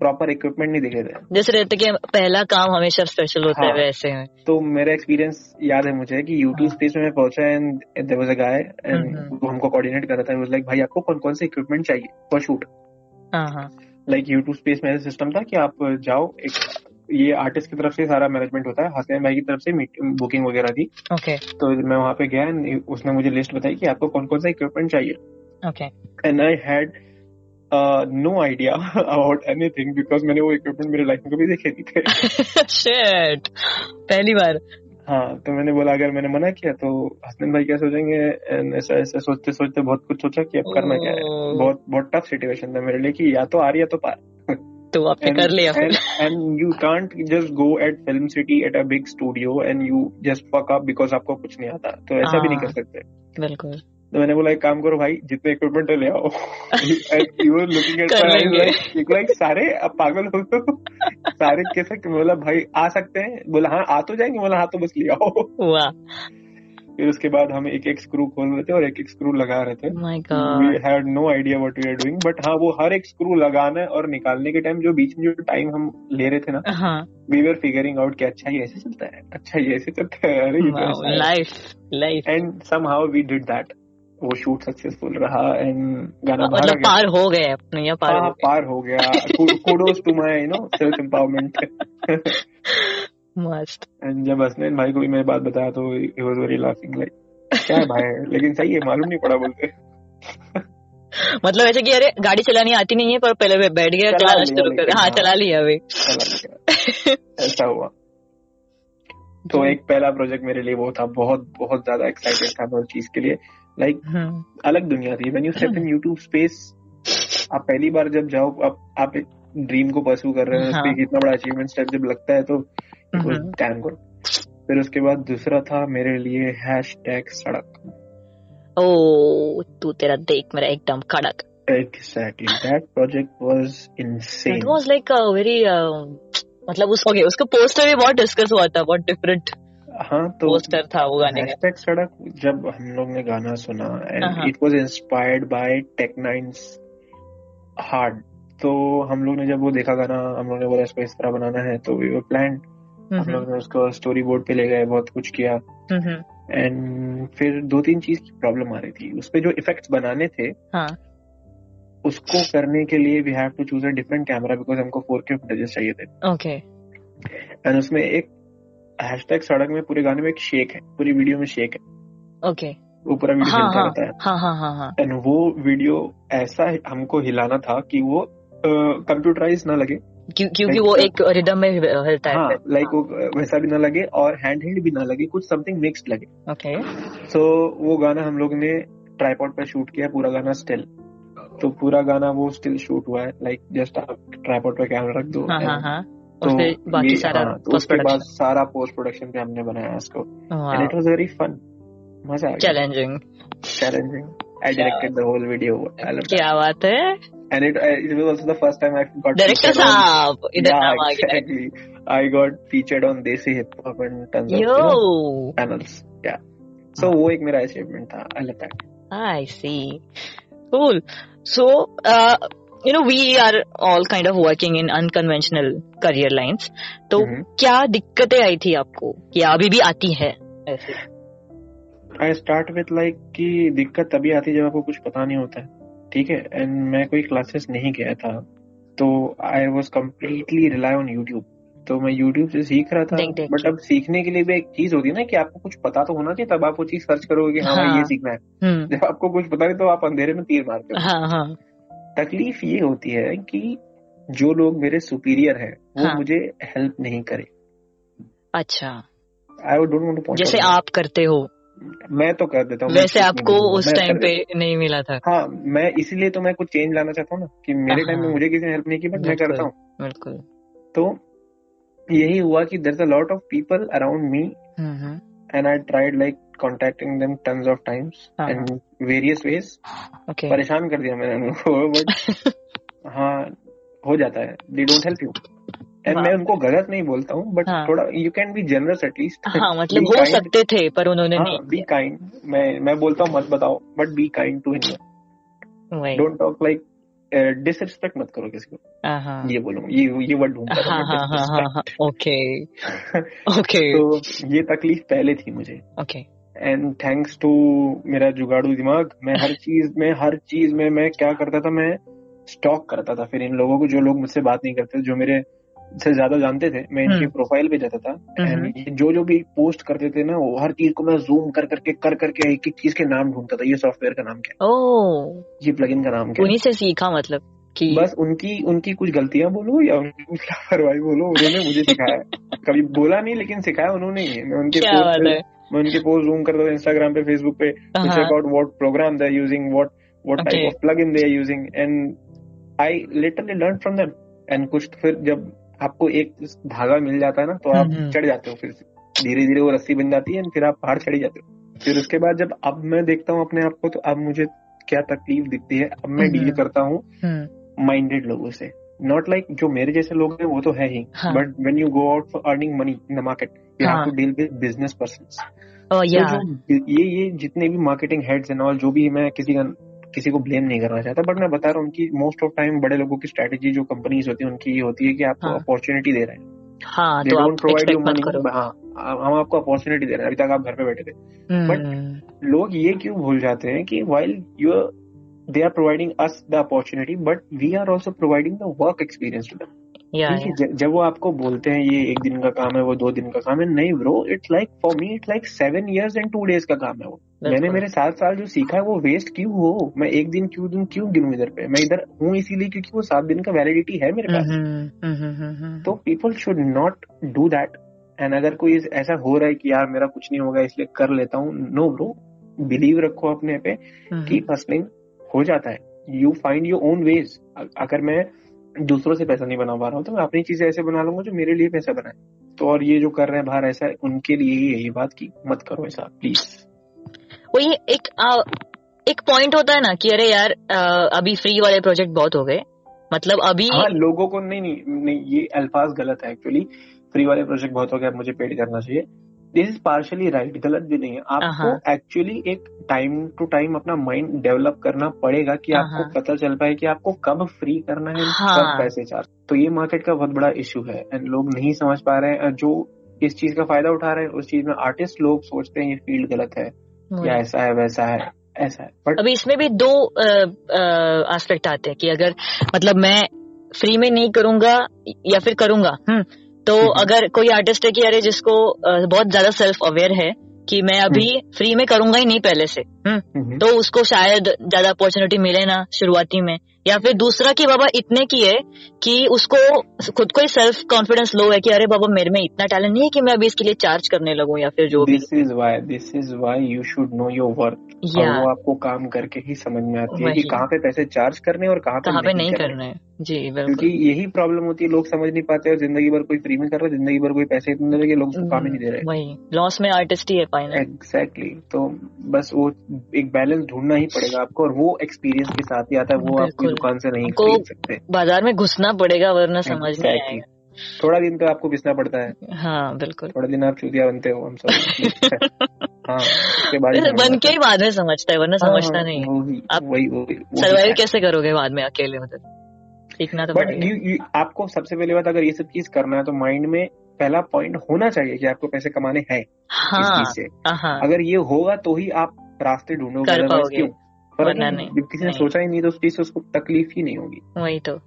प्रॉपर इक्विपमेंट नहीं देखे थे। जैसे रहते कि पहला काम हमेशा स्पेशल होता हाँ, है। हाँ। वैसे में। तो मेरा एक्सपीरियंस याद है मुझे कि यूट्यूब हाँ। स्पेस में मैं पहुँचा and there was a guy and. वो हमको कोऑर्डिनेट कर रहा था। वाज लाइक भाई आपको कौन कौन से इक्विपमेंट चाहिए फॉर शूट हाँ हाँ। लाइक यूट्यूब स्पेस में सिस्टम था कि आप जाओ एक ये आर्टिस्ट की तरफ़ से सारा मैनेजमेंट होता है हसनैन भाई की तरफ़ से बुकिंग वगैरह थी। ओके तो मैं वहाँ पे गया उसने मुझे लिस्ट बताई कि आपको कौन कौन सा इक्विपमेंट चाहिए। Okay and I had no idea about anything because मैंने वो इक्विपमेंट मेरे लाइफ में कभी देखे नहीं थे। [laughs] शिट पहली बार। हाँ तो मैंने बोला अगर मैंने मना किया तो हसनैन भाई क्या सोचेंगे? ऐसा ऐसा सोचते सोचते बहुत कुछ सोचा कि अब करना क्या है। बहुत बहुत टफ सिचुएशन था मेरे लिए कि या तो आ रही है तो पार [laughs] तो आपने कर लिया? And you can't just go at film city at a big studio and you just fuck up because आपको कुछ नहीं आता। तो ऐसा भी नहीं हाँ। कर सकते। बिल्कुल। तो मैंने बोला एक काम करो भाई जितने इक्विपमेंट है ले आओ. लुकिंग एट लाइक लाइक सारे अब पागल हो तो। सारे कैसे बोला भाई आ सकते हैं? बोला हाँ आ तो जाएँगे। बोला हाँ तो बस ले आओ। वाह। फिर उसके बाद हम एक एक स्क्रू खोल रहे थे और एक एक स्क्रू लगा रहे थे। My we had no idea what we are doing but हाँ वो हर एक स्क्रू लगाने और निकालने के टाइम जो बीच में जो टाइम हम ले रहे थे ना हाँ। वी वर फिगरिंग आउट कि अच्छा ये ऐसे चलता है अच्छा ये ऐसे चलता है। अरे life life and somehow we did that वो शूट सक्सेसफुल रहा एंड गाना आ मतलब गया। पार हो गए अपने या पार हाँ हो पार हो गया। Kudos to my you know self empowerment मस्त। एंड जब हसनैन भाई को भी मैं बात बताया तो he was very laughing like क्या है भाई? लेकिन सही है मालूम नहीं पड़ा बोलते। मतलब ऐसे कि अरे गाड़ी चलानी आती नहीं है पर पहले बैठ गया चला चलाना शुरू कर हाँ हाँ। चला लिया अभी। ऐसा हुआ। तो एक पहला प्रोजेक्ट मेरे लिए वो था बहुत बहुत ज़्यादा एक्साइटेड था मैं उस चीज़ के लिए। लाइक हम्म, अलग दुनिया थी। When you step in YouTube space आप पहली बार जब जाओ आप आप एक ड्रीम को परस्यू कर रहे हो हाँ। इतना बड़ा अचीवमेंट स्टेप जब लगता है तो हम्म। डैम गुड फिर उसके बाद दूसरा था मेरे लिए हैश टैग सड़क। ओ तू तेरा देख मेरा एकदम कड़क। Exactly that project was insane it was like very मतलब उस ओके उसका पोस्टर भी बहुत डिस्कस हुआ था बहुत डिफरेंट हाँ तो पोस्टर था वो गाने का। सड़क जब हम लोग ने गाना सुना and. It was inspired by Tech Nine's hard तो हम लोग ने जब वो देखा गाना हम लोग ने बोला इसको इस तरह बनाना है तो वी वर प्लान हम लोग ने उसको स्टोरी बोर्ड पे ले गए बहुत कुछ किया। एंड फिर दो तीन चीज़ की प्रॉब्लम आ रही थी। उस पे जो इफेक्ट्स बनाने थे हाँ। उसको करने के लिए we have to choose a different camera because हमको फोर के फुटेजेस चाहिए थे। ओके एंड उसमें एक हैशटैग सड़क में पूरे गाने में एक शेक है पूरी वीडियो में शेक है। ओके वो पूरा वीडियो हाँ हाँ। रहता है। हाँ हाँ हाँ हाँ। एंड वो वीडियो ऐसा हमको हिलाना था कि वो कंप्यूटराइज ना लगे। क्यों- क्योंकि वो एक रिदम में हिलता हाँ है लाइक वो वैसा भी ना लगे और हैंड हेल्ड भी ना लगे कुछ समथिंग मिक्स्ड लगे। ओके सो so, वो गाना हम लोग ने ट्राईपॉड पर शूट किया पूरा गाना स्टिल तो पूरा गाना वो स्टिल शूट हुआ है लाइक जस्ट आप ट्राईपॉड पर कैमरा रख दो हाँ हाँ हाँ। तो बाकी सारा हाँ, तो पोस्ट उसके बाद प्रोडक्शन सारा पोस्ट प्रोडक्शन पे हमने बनाया इसको and it was very fun मज़ा आ challenging challenging I directed the whole video I love क्या बात है and it uh, it was also the first time I got director साहब इधर नाम आ गया exactly. I got featured on Desi Hip Hop and tons of yo you know, channels. Yeah. So वो एक मेरा achievement था. I love that. I see. Cool. So, uh, you know we are all kind of working in unconventional career lines. तो हम्म। क्या दिक्कतें आई थी आपको? या अभी भी आती है ऐसे? आई स्टार्ट विथ लाइक कि दिक्कत तभी आती है जब आपको कुछ पता नहीं होता है। ठीक है? एंड मैं कोई क्लासेस नहीं गया था। तो I was completely rely on YouTube तो मैं यूट्यूब से सीख रहा था। बट अब सीखने के लिए भी एक चीज़ होती है ना कि आपको कुछ पता तो होना चाहिए तब आप वो चीज़ सर्च करोगे कि हाँ, हाँ। ये सीखना है। हम्म। जब आपको कुछ पता नहीं तो आप अंधेरे में तीर मारते हो। हाँ हाँ। तकलीफ़ ये होती है कि जो लोग मेरे सुपीरियर हैं वो हाँ। मुझे हेल्प नहीं करे। अच्छा। आई डोंट वांट टू जैसे आप करते हो। मैं तो कर देता हूँ वैसे आपको उस टाइम पे नहीं मिला था। हाँ मैं इसीलिए तो मैं कुछ चेंज लाना चाहता हूँ ना कि मेरे टाइम में हाँ। मुझे किसी ने हेल्प नहीं की बट मैं करता हूँ। बिल्कुल। तो यही हुआ कि there a lot of people around me and I tried like contacting them tons of times. And various ways okay परेशान कर दिया मैंने उनको बट [laughs] हाँ हो जाता है। They don't help you and हाँ। मैं उनको गलत नहीं बोलता हूँ बट हाँ। थोड़ा you can be generous at least हाँ मतलब हो सकते थे पर उन्होंने हाँ नहीं बी काइंड मैं मैं बोलता हूँ मत बताओ but be kind to him don't talk like disrespect मत करो किसी को। हाँ हाँ। ये बोलूँ ये ये वर्ड ढूंढता हाँ हाँ हाँ हाँ हाँ ओके ओके [laughs] तो ये तकलीफ़ पहले थी मुझे। ओके एंड थैंक्स टू मेरा जुगाड़ू दिमाग मैं हर चीज़ में हर चीज़ में मैं क्या करता था मैं स्टॉक करता था। फिर इन लोगों को जो लोग मुझसे बात नहीं करते जो मेरे से ज़्यादा जानते थे मैं इनकी हम्म। प्रोफ़ाइल पे जाता था। हम्म। एंड जो जो भी पोस्ट करते थे ना वो हर चीज़ को मैं जूम कर करके कर करके एक एक चीज़ के नाम ढूंढता था। ये सॉफ्टवेयर का नाम क्या ओ ये प्लगइन का नाम क्या उन्हीं से सीखा मतलब कि बस उनकी उनकी कुछ गलतियाँ बोलो या उनकी कुछ लापरवाही बोलो उन्होंने मुझे सिखाया [laughs] कभी बोला नहीं लेकिन सिखाया उन्होंने ही। मैं उनके है मैं उनके पोस्ट जूम करता था इंस्टाग्राम पे फेसबुक पे to हाँ। check out what program they're using, what what Okay. type of plugin they're using, and I literally learned from कुछ तो फिर जब आपको एक धागा मिल जाता है ना तो आप हम्म। चढ़ जाते हो फिर धीरे धीरे वो रस्सी बन जाती है फिर आप पहाड़ चढ़ जाते हो फिर उसके बाद जब अब मैं देखता हूँ अपने आप को तो अब मुझे क्या तकलीफ़ दिखती है अब मैं हम्म। डील करता हूँ हम्म माइंडेड लोगों से नॉट लाइक like, जो मेरे जैसे लोग हैं वो तो है ही हाँ। But when you go out for earning money in the market you हाँ। Have to deal with business person ओ तो या जो ये ये जितने भी मार्केटिंग हेड्स एंड ऑल जो भी मैं किसी का किसी को ब्लेम नहीं करना चाहता बट मैं बता रहा हूँ कि मोस्ट ऑफ़ टाइम बड़े लोगों की स्ट्रेटेजी जो कंपनीज़ होती है उनकी ये होती है कि आपको हाँ। अपॉर्चुनिटी दे रहे हैं। हाँ तो आप प्रोवाइड हाँ हम आपको अपॉर्चुनिटी दे रहे हैं अभी तक आप घर पे बैठे थे। बट लोग ये क्यों भूल जाते हैं कि while you they are providing us the opportunity but we are also providing the work experience to them या जब वो आपको बोलते हैं ये एक दिन का काम है वो दो दिन का काम है नहीं bro it's like for me it's like seven years and two days का काम है वो। मैंने। मेरे सात साल जो सीखा है वो वेस्ट क्यों हो? मैं एक दिन क्यों दिन क्यों गिनूं इधर पे? मैं इधर हूँ इसीलिए क्योंकि वो सात दिन का वैलिडिटी है मेरे पास। हम्म हम्म हम्म तो people should not do that and अगर कोई ऐसा हो रहा है कि यार मेरा कुछ नहीं होगा इसलिए कर लेता हूँ नो ब्रो बिलीव रखो अपने पे कीप हसलिंग हो जाता है। You find your own ways अगर मैं दूसरों से पैसा नहीं बना पा रहा हूँ तो मैं अपनी चीज़ें ऐसे बना लूँगा जो मेरे लिए पैसा बनाए। तो और ये जो कर रहे हैं बाहर ऐसा है उनके लिए ही है ये बात की मत करो ऐसा प्लीज़ वही एक आ, एक पॉइंट होता है ना कि अरे यार आ, अभी फ्री वाले प्रोजेक्ट बहुत हो गए। मतलब अभी हाँ लोगों को नहीं नहीं नहीं ये अल्फाज गलत है एक्चुअली फ्री वाले प्रोजेक्ट बहुत हो अब मुझे पेड करना चाहिए। दिस इज़ पार्शली राइट गलत भी नहीं है आपको हाँ। एक्चुअली एक टाइम टू टाइम अपना माइंड डेवलप करना पड़ेगा कि हाँ, आपको। पता चल पाए कि आपको कब फ्री करना है हाँ। कब पैसे चार्ज तो ये मार्केट का बहुत बड़ा इशू है एंड लोग नहीं समझ पा रहे हैं जो इस चीज़ का फ़ायदा उठा रहे हैं उस चीज़ में आर्टिस्ट लोग सोचते हैं ये फ़ील्ड गलत है या ऐसा है वैसा है ऐसा है बट अभी इसमें भी दो एस्पेक्ट आते हैं कि अगर मतलब मैं फ्री में नहीं करूँगा या फिर करूँगा हम्म तो हम्म। अगर कोई आर्टिस्ट है कि अरे जिसको बहुत ज़्यादा सेल्फ अवेयर है कि मैं अभी फ्री में करूँगा ही नहीं पहले से हम्म। तो उसको शायद ज़्यादा अपॉर्चुनिटी मिले ना शुरुआती में। या फिर दूसरा कि बाबा इतने की है कि उसको खुद को ही सेल्फ कॉन्फिडेंस लो है कि अरे बाबा मेरे में इतना टैलेंट नहीं है कि मैं अभी इसके लिए चार्ज करने लगूं या फिर जो this is why this is why you should know your work और वो आपको काम करके ही समझ में आती है कि कहाँ पे पैसे चार्ज करने और कहाँ पे पे नहीं करने। जी क्योंकि यही प्रॉब्लम होती है लोग समझ नहीं पाते और ज़िंदगी भर कोई फ्री में कर रहा है ज़िंदगी भर कोई पैसे दे रहे लोग उसको काम ही नहीं दे रहे। वही। लॉस में आर्टिस्ट ही है एग्जैक्टली तो बस वो एक बैलेंस ढूंढना ही पड़ेगा आपको और वो एक्सपीरियंस के साथ ही आता है वो आप दुकान से नहीं आपको खरीद सकते। बाज़ार में घुसना पड़ेगा वरना समझ नहीं आएगा। थोड़ा दिन तो आपको पिसना पड़ता है। हाँ बिल्कुल। थोड़ा दिन आप चूतिया बनते हो हम सब। [laughs] हाँ बन के ही बाद में समझता है वरना हाँ, समझता नहीं है। आप वही सर्वाइव कैसे करोगे बाद में अकेले उधर? सीखना तो बट यू आपको सबसे पहले बात अगर ये सब चीज़ करना है तो माइंड में पहला पॉइंट होना चाहिए कि आपको पैसे कमाने हैं हाँ से। हाँ। अगर ये होगा तो ही आप रास्ते ढूंढोगे। क्यों? जब किसी ने सोचा ही नहीं तो उस चीज़ से उसको तकलीफ़ ही नहीं होगी। वही तो।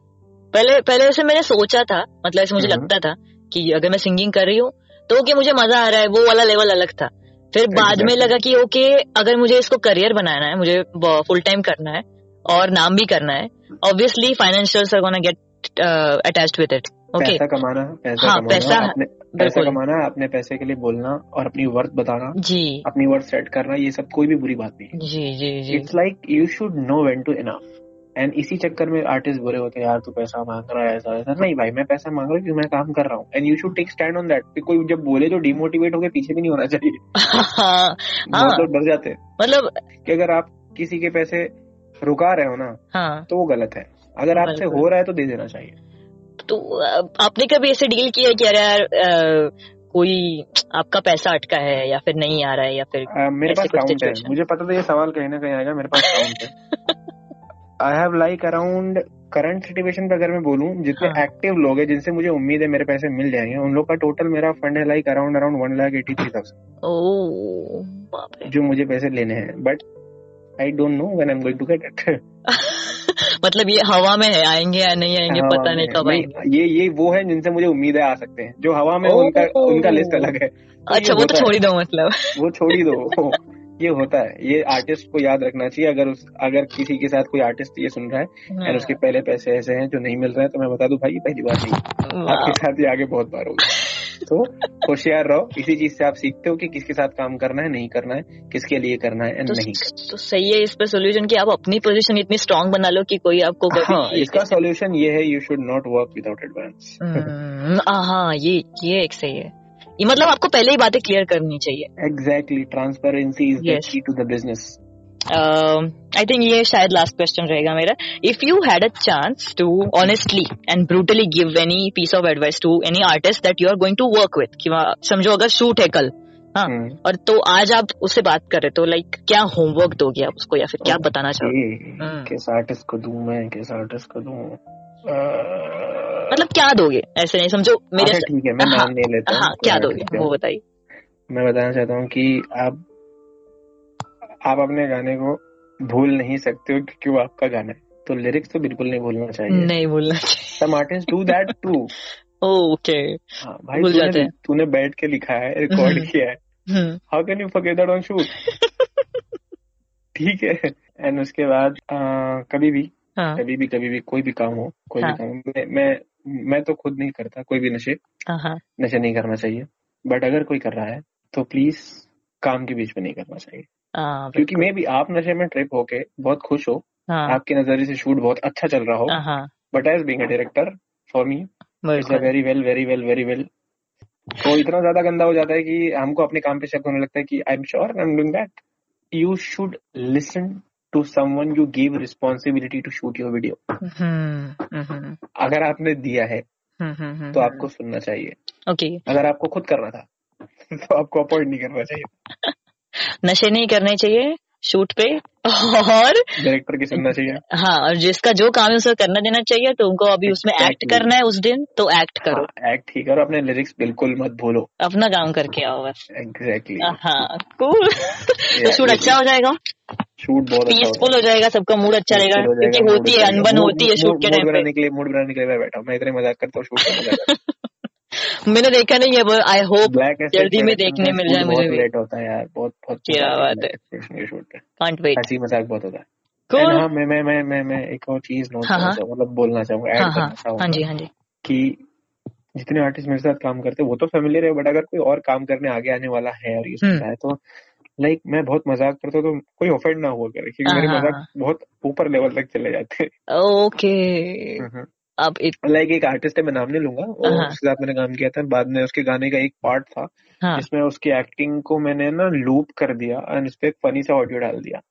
पहले पहले ऐसे मैंने सोचा था मतलब ऐसे मुझे हम्म। लगता था कि अगर मैं सिंगिंग कर रही हूँ तो ओके मुझे मज़ा आ रहा है वो वाला लेवल अलग था। फिर बाद में लगा कि ओके अगर मुझे इसको करियर बनाना है मुझे फुल टाइम करना है और नाम भी करना है obviously financial gonna get attached with it okay पैसा कमाना पैसा हाँ, कमाना पैसा- अपने पैसा कमाना अपने पैसे के लिए बोलना और अपनी वर्थ बताना जी। अपनी वर्थ सेट करना ये सब कोई भी बुरी बात नहीं जी जी जी। It's like you should know when to enough and इसी चक्कर में आर्टिस्ट बुरे होते हैं यार तू पैसा मांग रहा है ऐसा ऐसा। नहीं भाई मैं पैसा मांग रहा हूँ क्योंकि मैं काम कर रहा हूँ। And you should take stand on that कोई जब बोले तो डिमोटिवेट होकर पीछे भी नहीं होना चाहिए। [laughs] हाँ। बहुत डर जाते हैं। मतलब कि अगर आप किसी के पैसे रुका रहे हो ना हाँ। तो वो गलत है। अगर आपसे हो रहा है तो दे देना चाहिए। तो आपने कभी ऐसे डील किया कि अरे यार कोई आपका पैसा अटका है या फिर नहीं आ रहा है या फिर Uh, मेरे पास काउंट है। मुझे पता था ये सवाल कहीं ना कहीं आएगा मेरे पास काउंट है। [laughs] I have like around current situation पे अगर मैं बोलूँ जितने हाँ। एक्टिव लोग हैं जिनसे मुझे उम्मीद है मेरे पैसे मिल जाएँगे उन लोग का टोटल मेरा फंड है like around around one lakh eighty three thousand ओ जो मुझे पैसे लेने हैं। But I don't know when I am going to get it मतलब ये हवा में है आएँगे या नहीं आएँगे पता नहीं कब आएँगे। ये ये वो है जिनसे मुझे उम्मीद है आ सकते हैं। जो हवा में ओह। उनका उनका लिस्ट अलग है। तो अच्छा वो तो छोड़ ही दो मतलब। वो छोड़ ही दो। [laughs] [laughs] ये होता है ये आर्टिस्ट को याद रखना चाहिए। अगर उस अगर किसी के साथ कोई आर्टिस्ट ये सुन रहा है और उसके पहले पैसे ऐसे हैं जो नहीं मिल रहे हैं तो मैं बता दूँ भाई ये पहली बार नहीं आपके साथ ये आगे बहुत बार होगा। तो होशियार रहो इसी चीज़ से आप सीखते हो कि किसके साथ काम करना है नहीं करना है किसके लिए करना है एंड तो, नहीं करना। तो सही है इस पर सोल्यूशन की आप अपनी पोजीशन इतनी स्ट्रांग बना लो कि कोई आपको हाँ इसका सोल्यूशन ये है you should not work without advance हाँ ये ये एक सही है। ये मतलब आपको पहले ही बातें क्लियर करनी चाहिए। Exactly transparency is the key to the business I think ये शायद लास्ट क्वेश्चन रहेगा मेरा। If you had a chance to honestly and brutally give any piece of advice to any artist that you are going to work with कि समझो अगर shoot है कल हाँ हम्म। और तो आज आप उससे बात कर रहे तो लाइक क्या होमवर्क दोगे आप उसको या फिर क्या बताना चाहोगे। किस आर्टिस्ट को दूँ मैं? किस आर्टिस्ट को दूँ? मतलब क्या दोगे? ऐसे नहीं समझो मेरे अच्छा, ठीक है मैं हाँ, नाम नहीं लेता हाँ क्या हाँ, दोगे? वो बताइए। मैं बताना चाहता हूँ कि आप आप अपने गाने को भूल नहीं सकते हो क्योंकि वो आपका गाना है। तो लिरिक्स तो बिल्कुल नहीं भूलना चाहिए। नहीं बोलना चाहिए some artist do that too okay. हाँ भाई भूल जाते तूने हैं। तूने बैठ के लिखा है रिकॉर्ड हम्म। किया है। How can you forget that on shoot ठीक है। एंड उसके बाद अह, कभी भी हाँ। कभी भी कभी भी कोई भी काम हो कोई हाँ। भी काम हो, मैं मैं मैं तो खुद नहीं करता कोई भी नशे। हाँ हाँ। नशे नहीं करना चाहिए। बट अगर कोई कर रहा है तो प्लीज़ काम के बीच में नहीं करना चाहिए। हाँ क्योंकि मे भी आप नशे में ट्रिप होके बहुत खुश हो हाँ। आपके नज़रिए से शूट बहुत अच्छा चल रहा हो हाँ हाँ। But as being a director for me very well very well very well तो इतना ज़्यादा गंदा हो जाता है कि हमको अपने काम पे शक होने लगता है कि I am sure I am doing that you should listen to someone you give responsibility to shoot your video Mm-hmm. अगर आपने दिया है mm-hmm. तो आपको सुनना चाहिए। ओके। अगर आपको खुद करना था [laughs] तो आपको अपॉइंट नहीं करना चाहिए। नशे नहीं करने चाहिए। शूट पे [laughs] और डायरेक्टर की सुनना चाहिए। हाँ और जिसका जो काम है उसे करना देना चाहिए तो उनको अभी उसमें एक्ट करना है उस दिन तो एक्ट करो। एक्ट ठीक करो अपने लिरिक्स बिल्कुल मत भूलो। अपना काम करके आओ बस। एग्जैक्टली हाँ कूल तो शूट अच्छा हो जाएगा। शूट बहुत अच्छा पीसफुल हो। जाएगा सबका मूड अच्छा रहेगा हो क्योंकि होती है अच्छा अनबन होती है शूट के टाइम पे बनाने के लिए मूड बनाने के लिए बैठा हूँ। मैं इतने मज़ाक करता हूँ शूट [laughs] मैंने देखा नहीं है आई होप जल्दी में देखने मिल जाए मुझे भी लेट होता है यार बहुत बहुत क्या बात है। कांट वेट हँसी मज़ाक बहुत होता है Cool. हाँ मैं मैं मैं मैं मैं एक और चीज़ नोट हाँ, करना हाँ। मतलब बोलना चाहूँगा ऐड हाँ करना चाहूँगा हाँ जी हाँ जी कि जितने आर्टिस्ट मेरे साथ काम करते हैं वो तो फेमिलियर है बट अगर कोई और काम करने आगे आने वाला है और ये हम्म। सुनता है तो लाइक like, मैं बहुत मज़ाक करता हूँ तो कोई ऑफेंड ना हुआ करे क्योंकि मेरे मज़ाक। बहुत ऊपर लेवल तक चले जाते हैं ओके हैं अब इत, लाइक एक आर्टिस्ट है मैं नाम नहीं लूँगा। वो हाँ। उसके साथ मैंने काम किया था। बाद में उसके गाने का एक पार्ट था हाँ। जिसमें उसकी एक्टिंग को मैंने ना लूप कर दिया एंड उस पर एक फनी सा ऑडियो डाल दिया।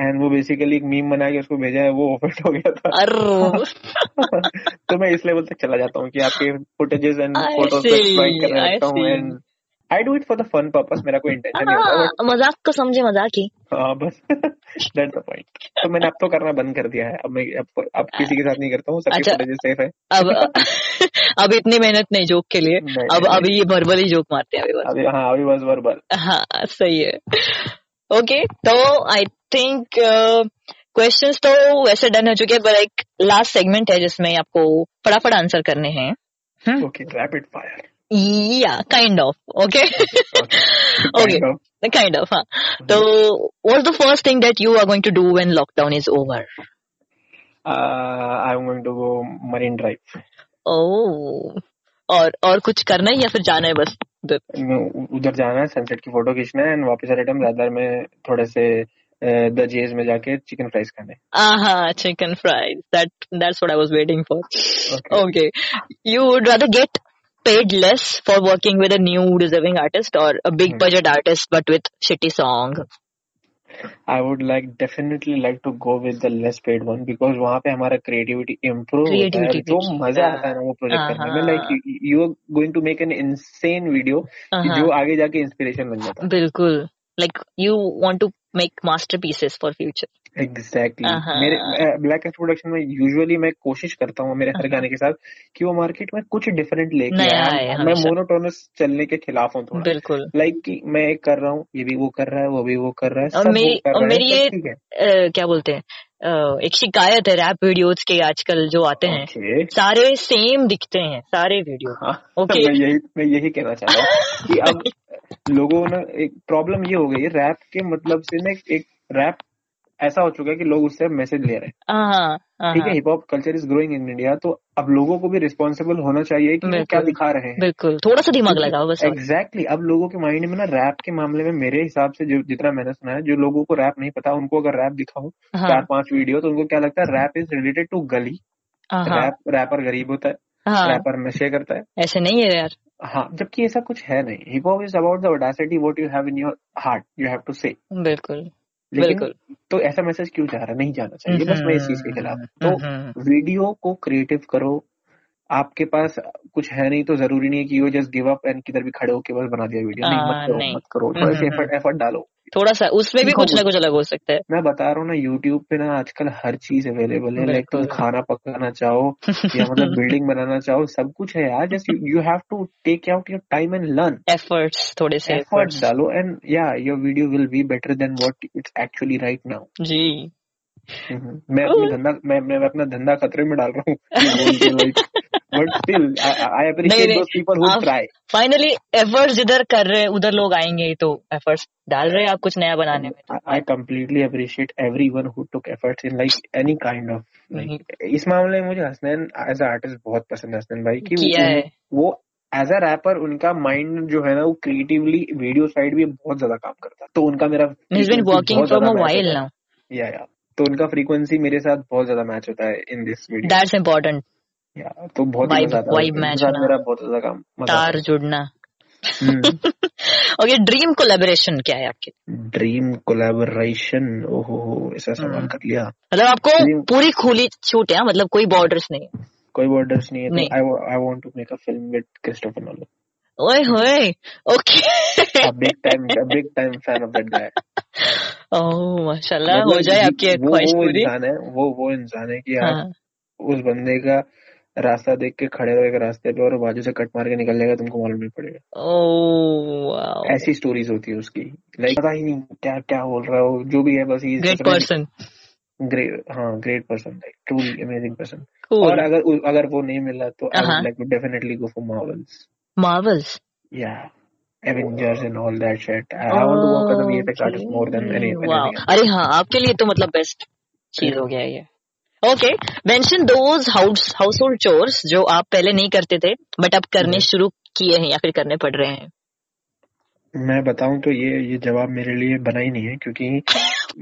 एंड वो बेसिकली एक मीम बना के उसको भेजा है वो ऑफेंड हो गया था। [laughs] तो मैं इस लेवल तक चला जाता हूँ कि आपके footages and photos see, exploit करने लगता हूँ and I do it for the fun purpose मेरा कोई इंटेंशन नहीं होता हाँ, मज़ाक को समझे मज़ाक ही। हाँ बस। दैट्स द पॉइंट तो मैंने अब तो करना बंद कर दिया है। अब मैं अब, अब किसी के साथ नहीं करता हूँ सबकी अच्छा। सेफ़ है। अब [laughs] अब इतनी मेहनत नहीं जोक के लिए। नहीं, अब नहीं, अभी ये भरभरी जोक मारते हैं अभी बस। अभी हाँ अभी बस वर्बल हाँ सही है। ओके तो आई थिंक क्वेश्चंस तो वैसे डन हो चुके हैं पर एक लास्ट सेगमेंट है जिसमें आपको फटाफट आंसर करने हैं। ओके रैपिड फायर या kind of okay okay kind of हाँ तो what's the first thing that you are going to do when lockdown is over I am going to go Marine Drive oh Oh. और और कुछ करना है या फिर जाना है बस उधर? उधर जाना है सनसेट की फ़ोटो खींचना है एंड वापस आने टाइम ज़्यादा में थोड़े से द जेज में जाके चिकन फ्राइज खाने Uh-huh, chicken fries. That that's what I was waiting for. Okay. Okay. You would rather get paid less for working with a new deserving artist or a big Hmm. budget artist but with shitty song? I would like definitely like to go with the less paid one because वहाँ पे हमारा creativity improve होता है Creativity जो भी- मजा हाँ, आता है ना वो प्रोजेक्ट करने में हाँ। Like you are going to make an insane video Uh-huh. जो आगे जाके इंस्पिरेशन बन जाता है बिल्कुल. Like you want to make masterpieces for future. Exactly Uh-huh. मेरे ब्लैक एस प्रोडक्शन में यूजुअली मैं कोशिश करता हूँ मेरे हर Uh-huh. गाने के साथ कि वो मार्केट में कुछ डिफरेंट लेके आए मैं। मोनोटोनस चलने के खिलाफ हूँ थोड़ा बिल्कुल. लाइक कि मैं एक कर रहा हूँ ये भी वो कर रहा है वो भी वो कर रहा है और मेरी और मेरी ये क्या बोलते हैं एक शिकायत है रैप वीडियोस के आजकल जो आते हैं ओके सारे सेम दिखते हैं सारे वीडियो हाँ Okay. [laughs] मैं यही मैं यही कहना चाह रहा हूँ कि अब [laughs] लोगों ने एक प्रॉब्लम ये हो गई है रैप के मतलब से ना एक रैप ऐसा हो चुका है कि लोग उससे मैसेज ले रहे हैं। हाँ ठीक है। हाँ hip hop culture is growing in India तो अब लोगों को भी रिस्पॉन्सिबल होना चाहिए कि क्या दिखा रहे हैं। बिल्कुल थोड़ा सा दिमाग लगाओ बस। एग्जैक्टली अब लोगों के माइंड में ना रैप के मामले में मेरे हिसाब से जो जितना मैंने सुना है जो लोगों को रैप नहीं पता उनको अगर रैप दिखाओ हाँ चार पाँच वीडियो तो उनको क्या लगता है रैप इज़ रिलेटेड टू गली। हाँ रैप रैपर गरीब होता है हाँ। रैपर नशे करता है। ऐसे नहीं है यार। हाँ जबकि ऐसा कुछ है नहीं। Hip hop is about the audacity what you have in your heart you have to say बिल्कुल बिल्कुल। तो ऐसा मैसेज क्यों जा रहा है? नहीं जाना चाहिए बस मैं इस चीज़ के खिलाफ। तो हम्म, वीडियो को क्रिएटिव करो आपके पास कुछ है नहीं तो ज़रूरी नहीं है कि you just give up and किधर भी खड़े होके बस बना दिया वीडियो नहीं हाँ, मत करो नहीं। मत करो। थोड़ा सा हम्म, एफर्ट एफर्ट डालो। थोड़ा सा उसमें भी कुछ ना कुछ। अलग हो सकता है। मैं बता रहा हूँ ना यूट्यूब पे ना आजकल हर चीज़ अवेलेबल है। लाइक तुम खाना पकाना चाहो [laughs] या मतलब बिल्डिंग बनाना चाहो सब कुछ है यार। Just you have to take out your time and learn efforts थोड़े से एफर्ट एफर्ट्स डालो एंड या your video will be better than what it's actually right now जी। मैं अपना धंधा मैं मैं अपना धंधा खतरे में डाल रहा हूँ। [laughs] But still I appreciate those people who try finally efforts जिधर कर रहे हैं उधर लोग आएँगे तो एफर्ट्स डाल रहे हैं आप कुछ नया बनाने में I completely appreciate everyone who took efforts in like any kind of हम्म। इस मामले में मुझे हसनैन एज अ आर्टिस्ट बहुत पसंद है हसनैन भाई कि वो- है। एज अ रैपर उनका माइंड जो है ना वो क्रिएटिवली वीडियो साइड भी बहुत ज़्यादा काम करता है। तो उनका मेरा match while होता है। now या या तो उनका फ्रीक्वेंसी मेरे साथ बहुत ज़्यादा मैच होता है in this video that's important या तो बहुत ही है match साथ होना। मेरा बहुत ज़्यादा काम तार जुड़ना। है। ओके ड्रीम कोलेबोरेशन क्या है आपके? ड्रीम कोलेबोरेशन ओहो ऐसा सवाल हम्म। कर लिया। मतलब आपको पूरी खुली छूट है मतलब कोई बॉर्डर्स नहीं है। कोई बॉर्डर्स नहीं है I I want to make a film with Christopher Nolan ओए होए okay. Time a big time fan of that guy [laughs] oh माशाल्लाह हो मतलब जाए आपकी ख्वाहिश वो पूरी। इंसान है वो वो इंसान है कि आप हाँ। उस बंदे का रास्ता देख के खड़े रहोगे रास्ते पे और बाजू से कट मार के निकल जाएगा तुमको मालूम नहीं पड़ेगा। ओह वाओ ऐसी स्टोरीज होती है उसकी। लाइक पता ही नहीं क्या क्या बोल रहा हो जो भी है बस ही ग्रेट पर्सन ग्रेट हाँ great person like truly amazing person और अगर अगर वो नहीं मिला तो I. Like to definitely go for Marvel's Marvel's या Avengers and all that shit. I, I want to work as a VFX artist more than any, anything wow else. अरे हाँ आपके लिए तो मतलब बेस्ट चीज़ हो गया ये। Okay mention those house household chores जो आप पहले नहीं करते थे बट अब करने शुरू किए हैं या फिर करने पड़ रहे हैं। मैं बताऊँ तो ये ये जवाब मेरे लिए बना ही नहीं है क्योंकि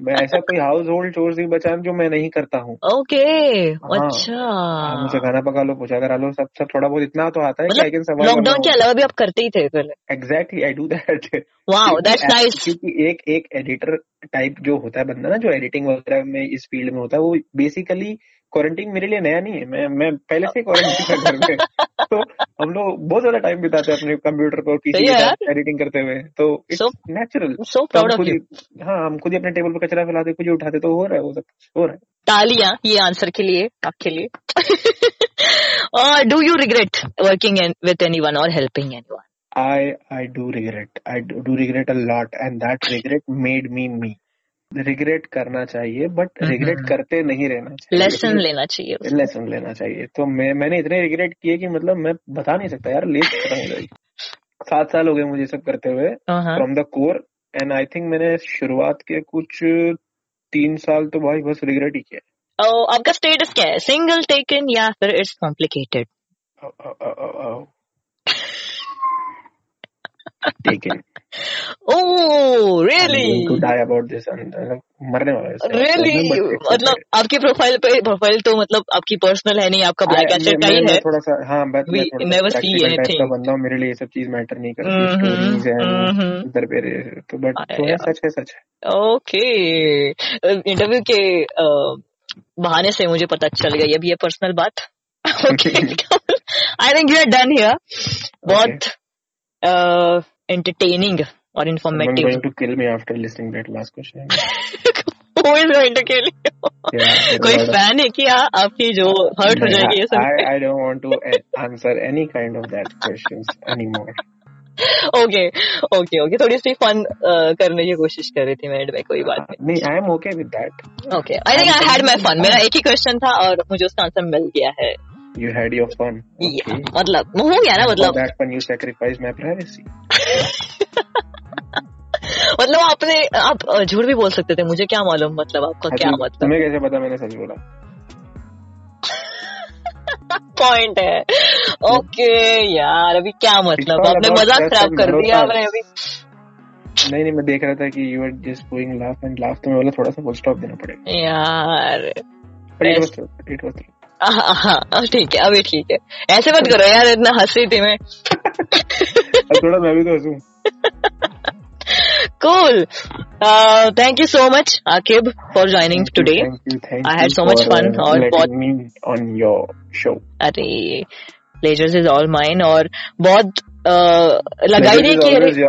मैं ऐसा कोई हाउस होल्ड चोर्स नहीं बचा जो मैं नहीं करता हूँ। ओके okay, हाँ। अच्छा। आप मुझे खाना पका लो पूछा करा लो सब सब थोड़ा बहुत इतना तो आता है कि आई मतलब लॉकडाउन के अलावा भी आप करते ही थे पहले। Exactly I do that wow that's nice क्योंकि एक एक एडिटर टाइप जो होता है बंदा ना जो एडिटिंग वगैरह में इस फ़ील्ड में होता है वो बेसिकली क्वारंटीन मेरे लिए नया नहीं है। मैं मैं पहले से क्वारंटीन है घर में। [laughs] तो हम लोग बहुत ज़्यादा टाइम बिताते हैं अपने कंप्यूटर पर पीसी के एडिटिंग करते हुए। तो it's natural so proud of you ही हम खुद ही अपने टेबल पर कचरा फैलाते ही उठाते तो हो रहा है वो सब हो रहा है। तालियाँ ये आंसर के लिए आपके लिए। [laughs] और do you regret working with anyone और helping anyone I I do regret. I do, do regret a lot, and that regret made me me. Regret करना चाहिए बट हम्म, रिग्रेट हम्म। करते नहीं रहना चाहिए। लेसन लेना चाहिए लेसन लेना चाहिए। तो मैं मैंने इतने रिग्रेट किए कि मतलब मैं बता नहीं सकता यार लेट खत्म हो जाएगी। सात साल हो गए मुझे सब करते हुए from the core and I think मैंने शुरुआत के कुछ तीन साल तो भाई बस रिग्रेट ही किया। और आपका स्टेटस क्या है? सिंगल टेकन या फिर it's complicated [laughs] [laughs] oh to really die about this मरने वाला है रियली. मतलब आपकी प्रोफ़ाइल पे प्रोफ़ाइल तो मतलब आपकी पर्सनल है नहीं आपका ब्लैक एसेट का ही है। थोड़ा सा हाँ बट मैं never सा बंदा हूँ मेरे लिए ये सब चीज़ मैटर नहीं करती हम्म, स्टोरीज है हम्म। इधर पे तो बट है। सच है सच है। ओके इंटरव्यू के बहाने से मुझे पता चल गया ये भी है पर्सनल बात। Okay I think you are done here बहुत एंटरटेनिंग और Someone going to kill me after listening that last question. Who is going to kill you? Yeah, कोई फ़ैन है क्या आपकी जो हर्ट हो जाएगी ये I, I don't want to answer any kind of that questions anymore. Okay okay okay थोड़ी सी फन करने की कोशिश कर रही थी मैं में कोई बात नहीं I am okay with that okay I think I had my fun मेरा एक ही क्वेश्चन था और मुझे उसका आंसर मिल गया है हैड योर फन Yeah, मतलब हो गया ना मतलब। That fun you sacrifice my privacy मतलब आपने आप झूठ भी बोल सकते थे मुझे क्या मालूम मतलब आपका क्या मतलब। तुम्हें कैसे पता मैंने सच बोला? [laughs] पॉइंट है। ओके यार अभी क्या मतलब? आपने मज़ाक खराब कर दिया। आपने अभी। नहीं नहीं मैं देख रहा था कि you are just going laugh and laugh तो मैं बोला थोड़ा सा फुल स्टॉप देना पड़ेगा। यार इट वाज इट वाज हाँ, ठीक है अभी ठीक है। ऐसे मत करो यार इतना हंस रही थी मैं। थोड़ा मैं भी तो हंसू। Cool thank you so much Aqib for joining today I had so much fun और बहुत ऑन योर शो अरे प्लेजर्स इज़ ऑल माइन और बहुत लगाई नहीं की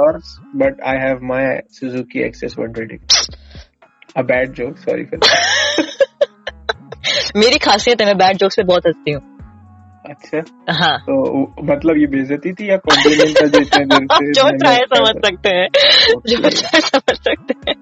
but I have my Suzuki Access one twenty a bad joke sorry for मेरी खासियत है मैं बैड जोक्स से बहुत हंसती हूँ। अच्छा। हाँ। तो मतलब ये बेइज्जती थी या कॉम्प्लीमेंट था जो इतने देर से [laughs] जो चाहे समझ सकते हैं। जो. चाहे समझ सकते हैं।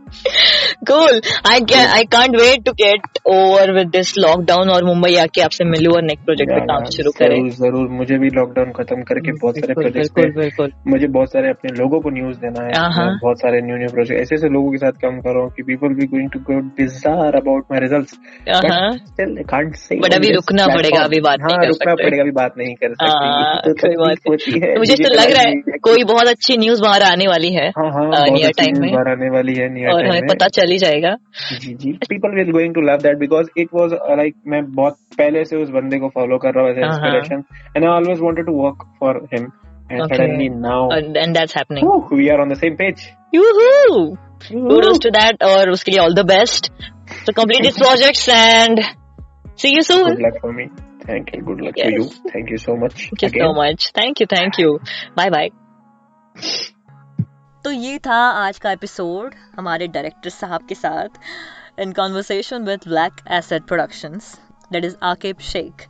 Cool I can I can't wait to get over with this lockdown और मुंबई आके आपसे मिलूं और नेक्स्ट प्रोजेक्ट पे काम शुरू करें। ज़रूर ज़रूर। मुझे भी लॉकडाउन खत्म करके बहुत सारे बिल्कुल प्रोजेक्ट्स पे मुझे बहुत सारे अपने लोगों को न्यूज़ देना है। मैं बहुत सारे न्यू न्यू प्रोजेक्ट ऐसे ऐसे लोगों के साथ काम कर रहा हूँ कि people be going to go desire about my results can't But अभी रुकना पड़ेगा, अभी बात नहीं हाँ कर सकते। पड़ेगा अभी बात नहीं कर सकते। हाँ, [laughs] तो कोई बात होती है तो मुझे तो लग रहा है कोई बहुत अच्छी न्यूज़ बाहर आने वाली है हाँ हाँ time news में। बाहर आने वाली है नियर और टाइम हमें में। पता चल ही जाएगा। जी जी people will going to love that because it was like मैं बहुत पहले से उस बंदे को फॉलो कर रहा हूँ। Inspiration and I always wanted to work for him and Okay. And kudos to that उसके लिए all the best so complete these projects and see you soon. Good luck for me thank you good luck to Yes. You thank you so much Thank you so much. Thank you, thank you. Bye bye. तो ये था आज का episode हमारे director साहब के साथ in conversation with black asset productions that is Aqib Shaikh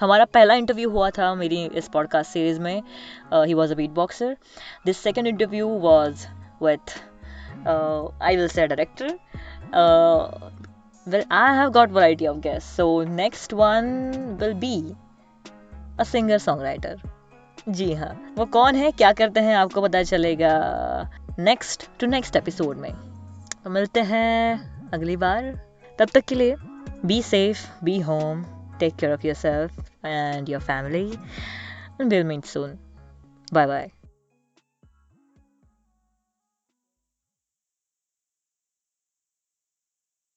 हमारा पहला इंटरव्यू हुआ था मेरी इस पॉडकास्ट सीरीज़ में he was a beat boxer this second interview was with I will say director well, i have got variety of guests. So, next one will be a singer songwriter जी हाँ वो कौन है, क्या करते हैं, आपको पता चलेगा नेक्स्ट टू नेक्स्ट एपिसोड में। तो मिलते हैं अगली बार। तब तक के लिए be safe be home take care of yourself and your family will meet soon bye bye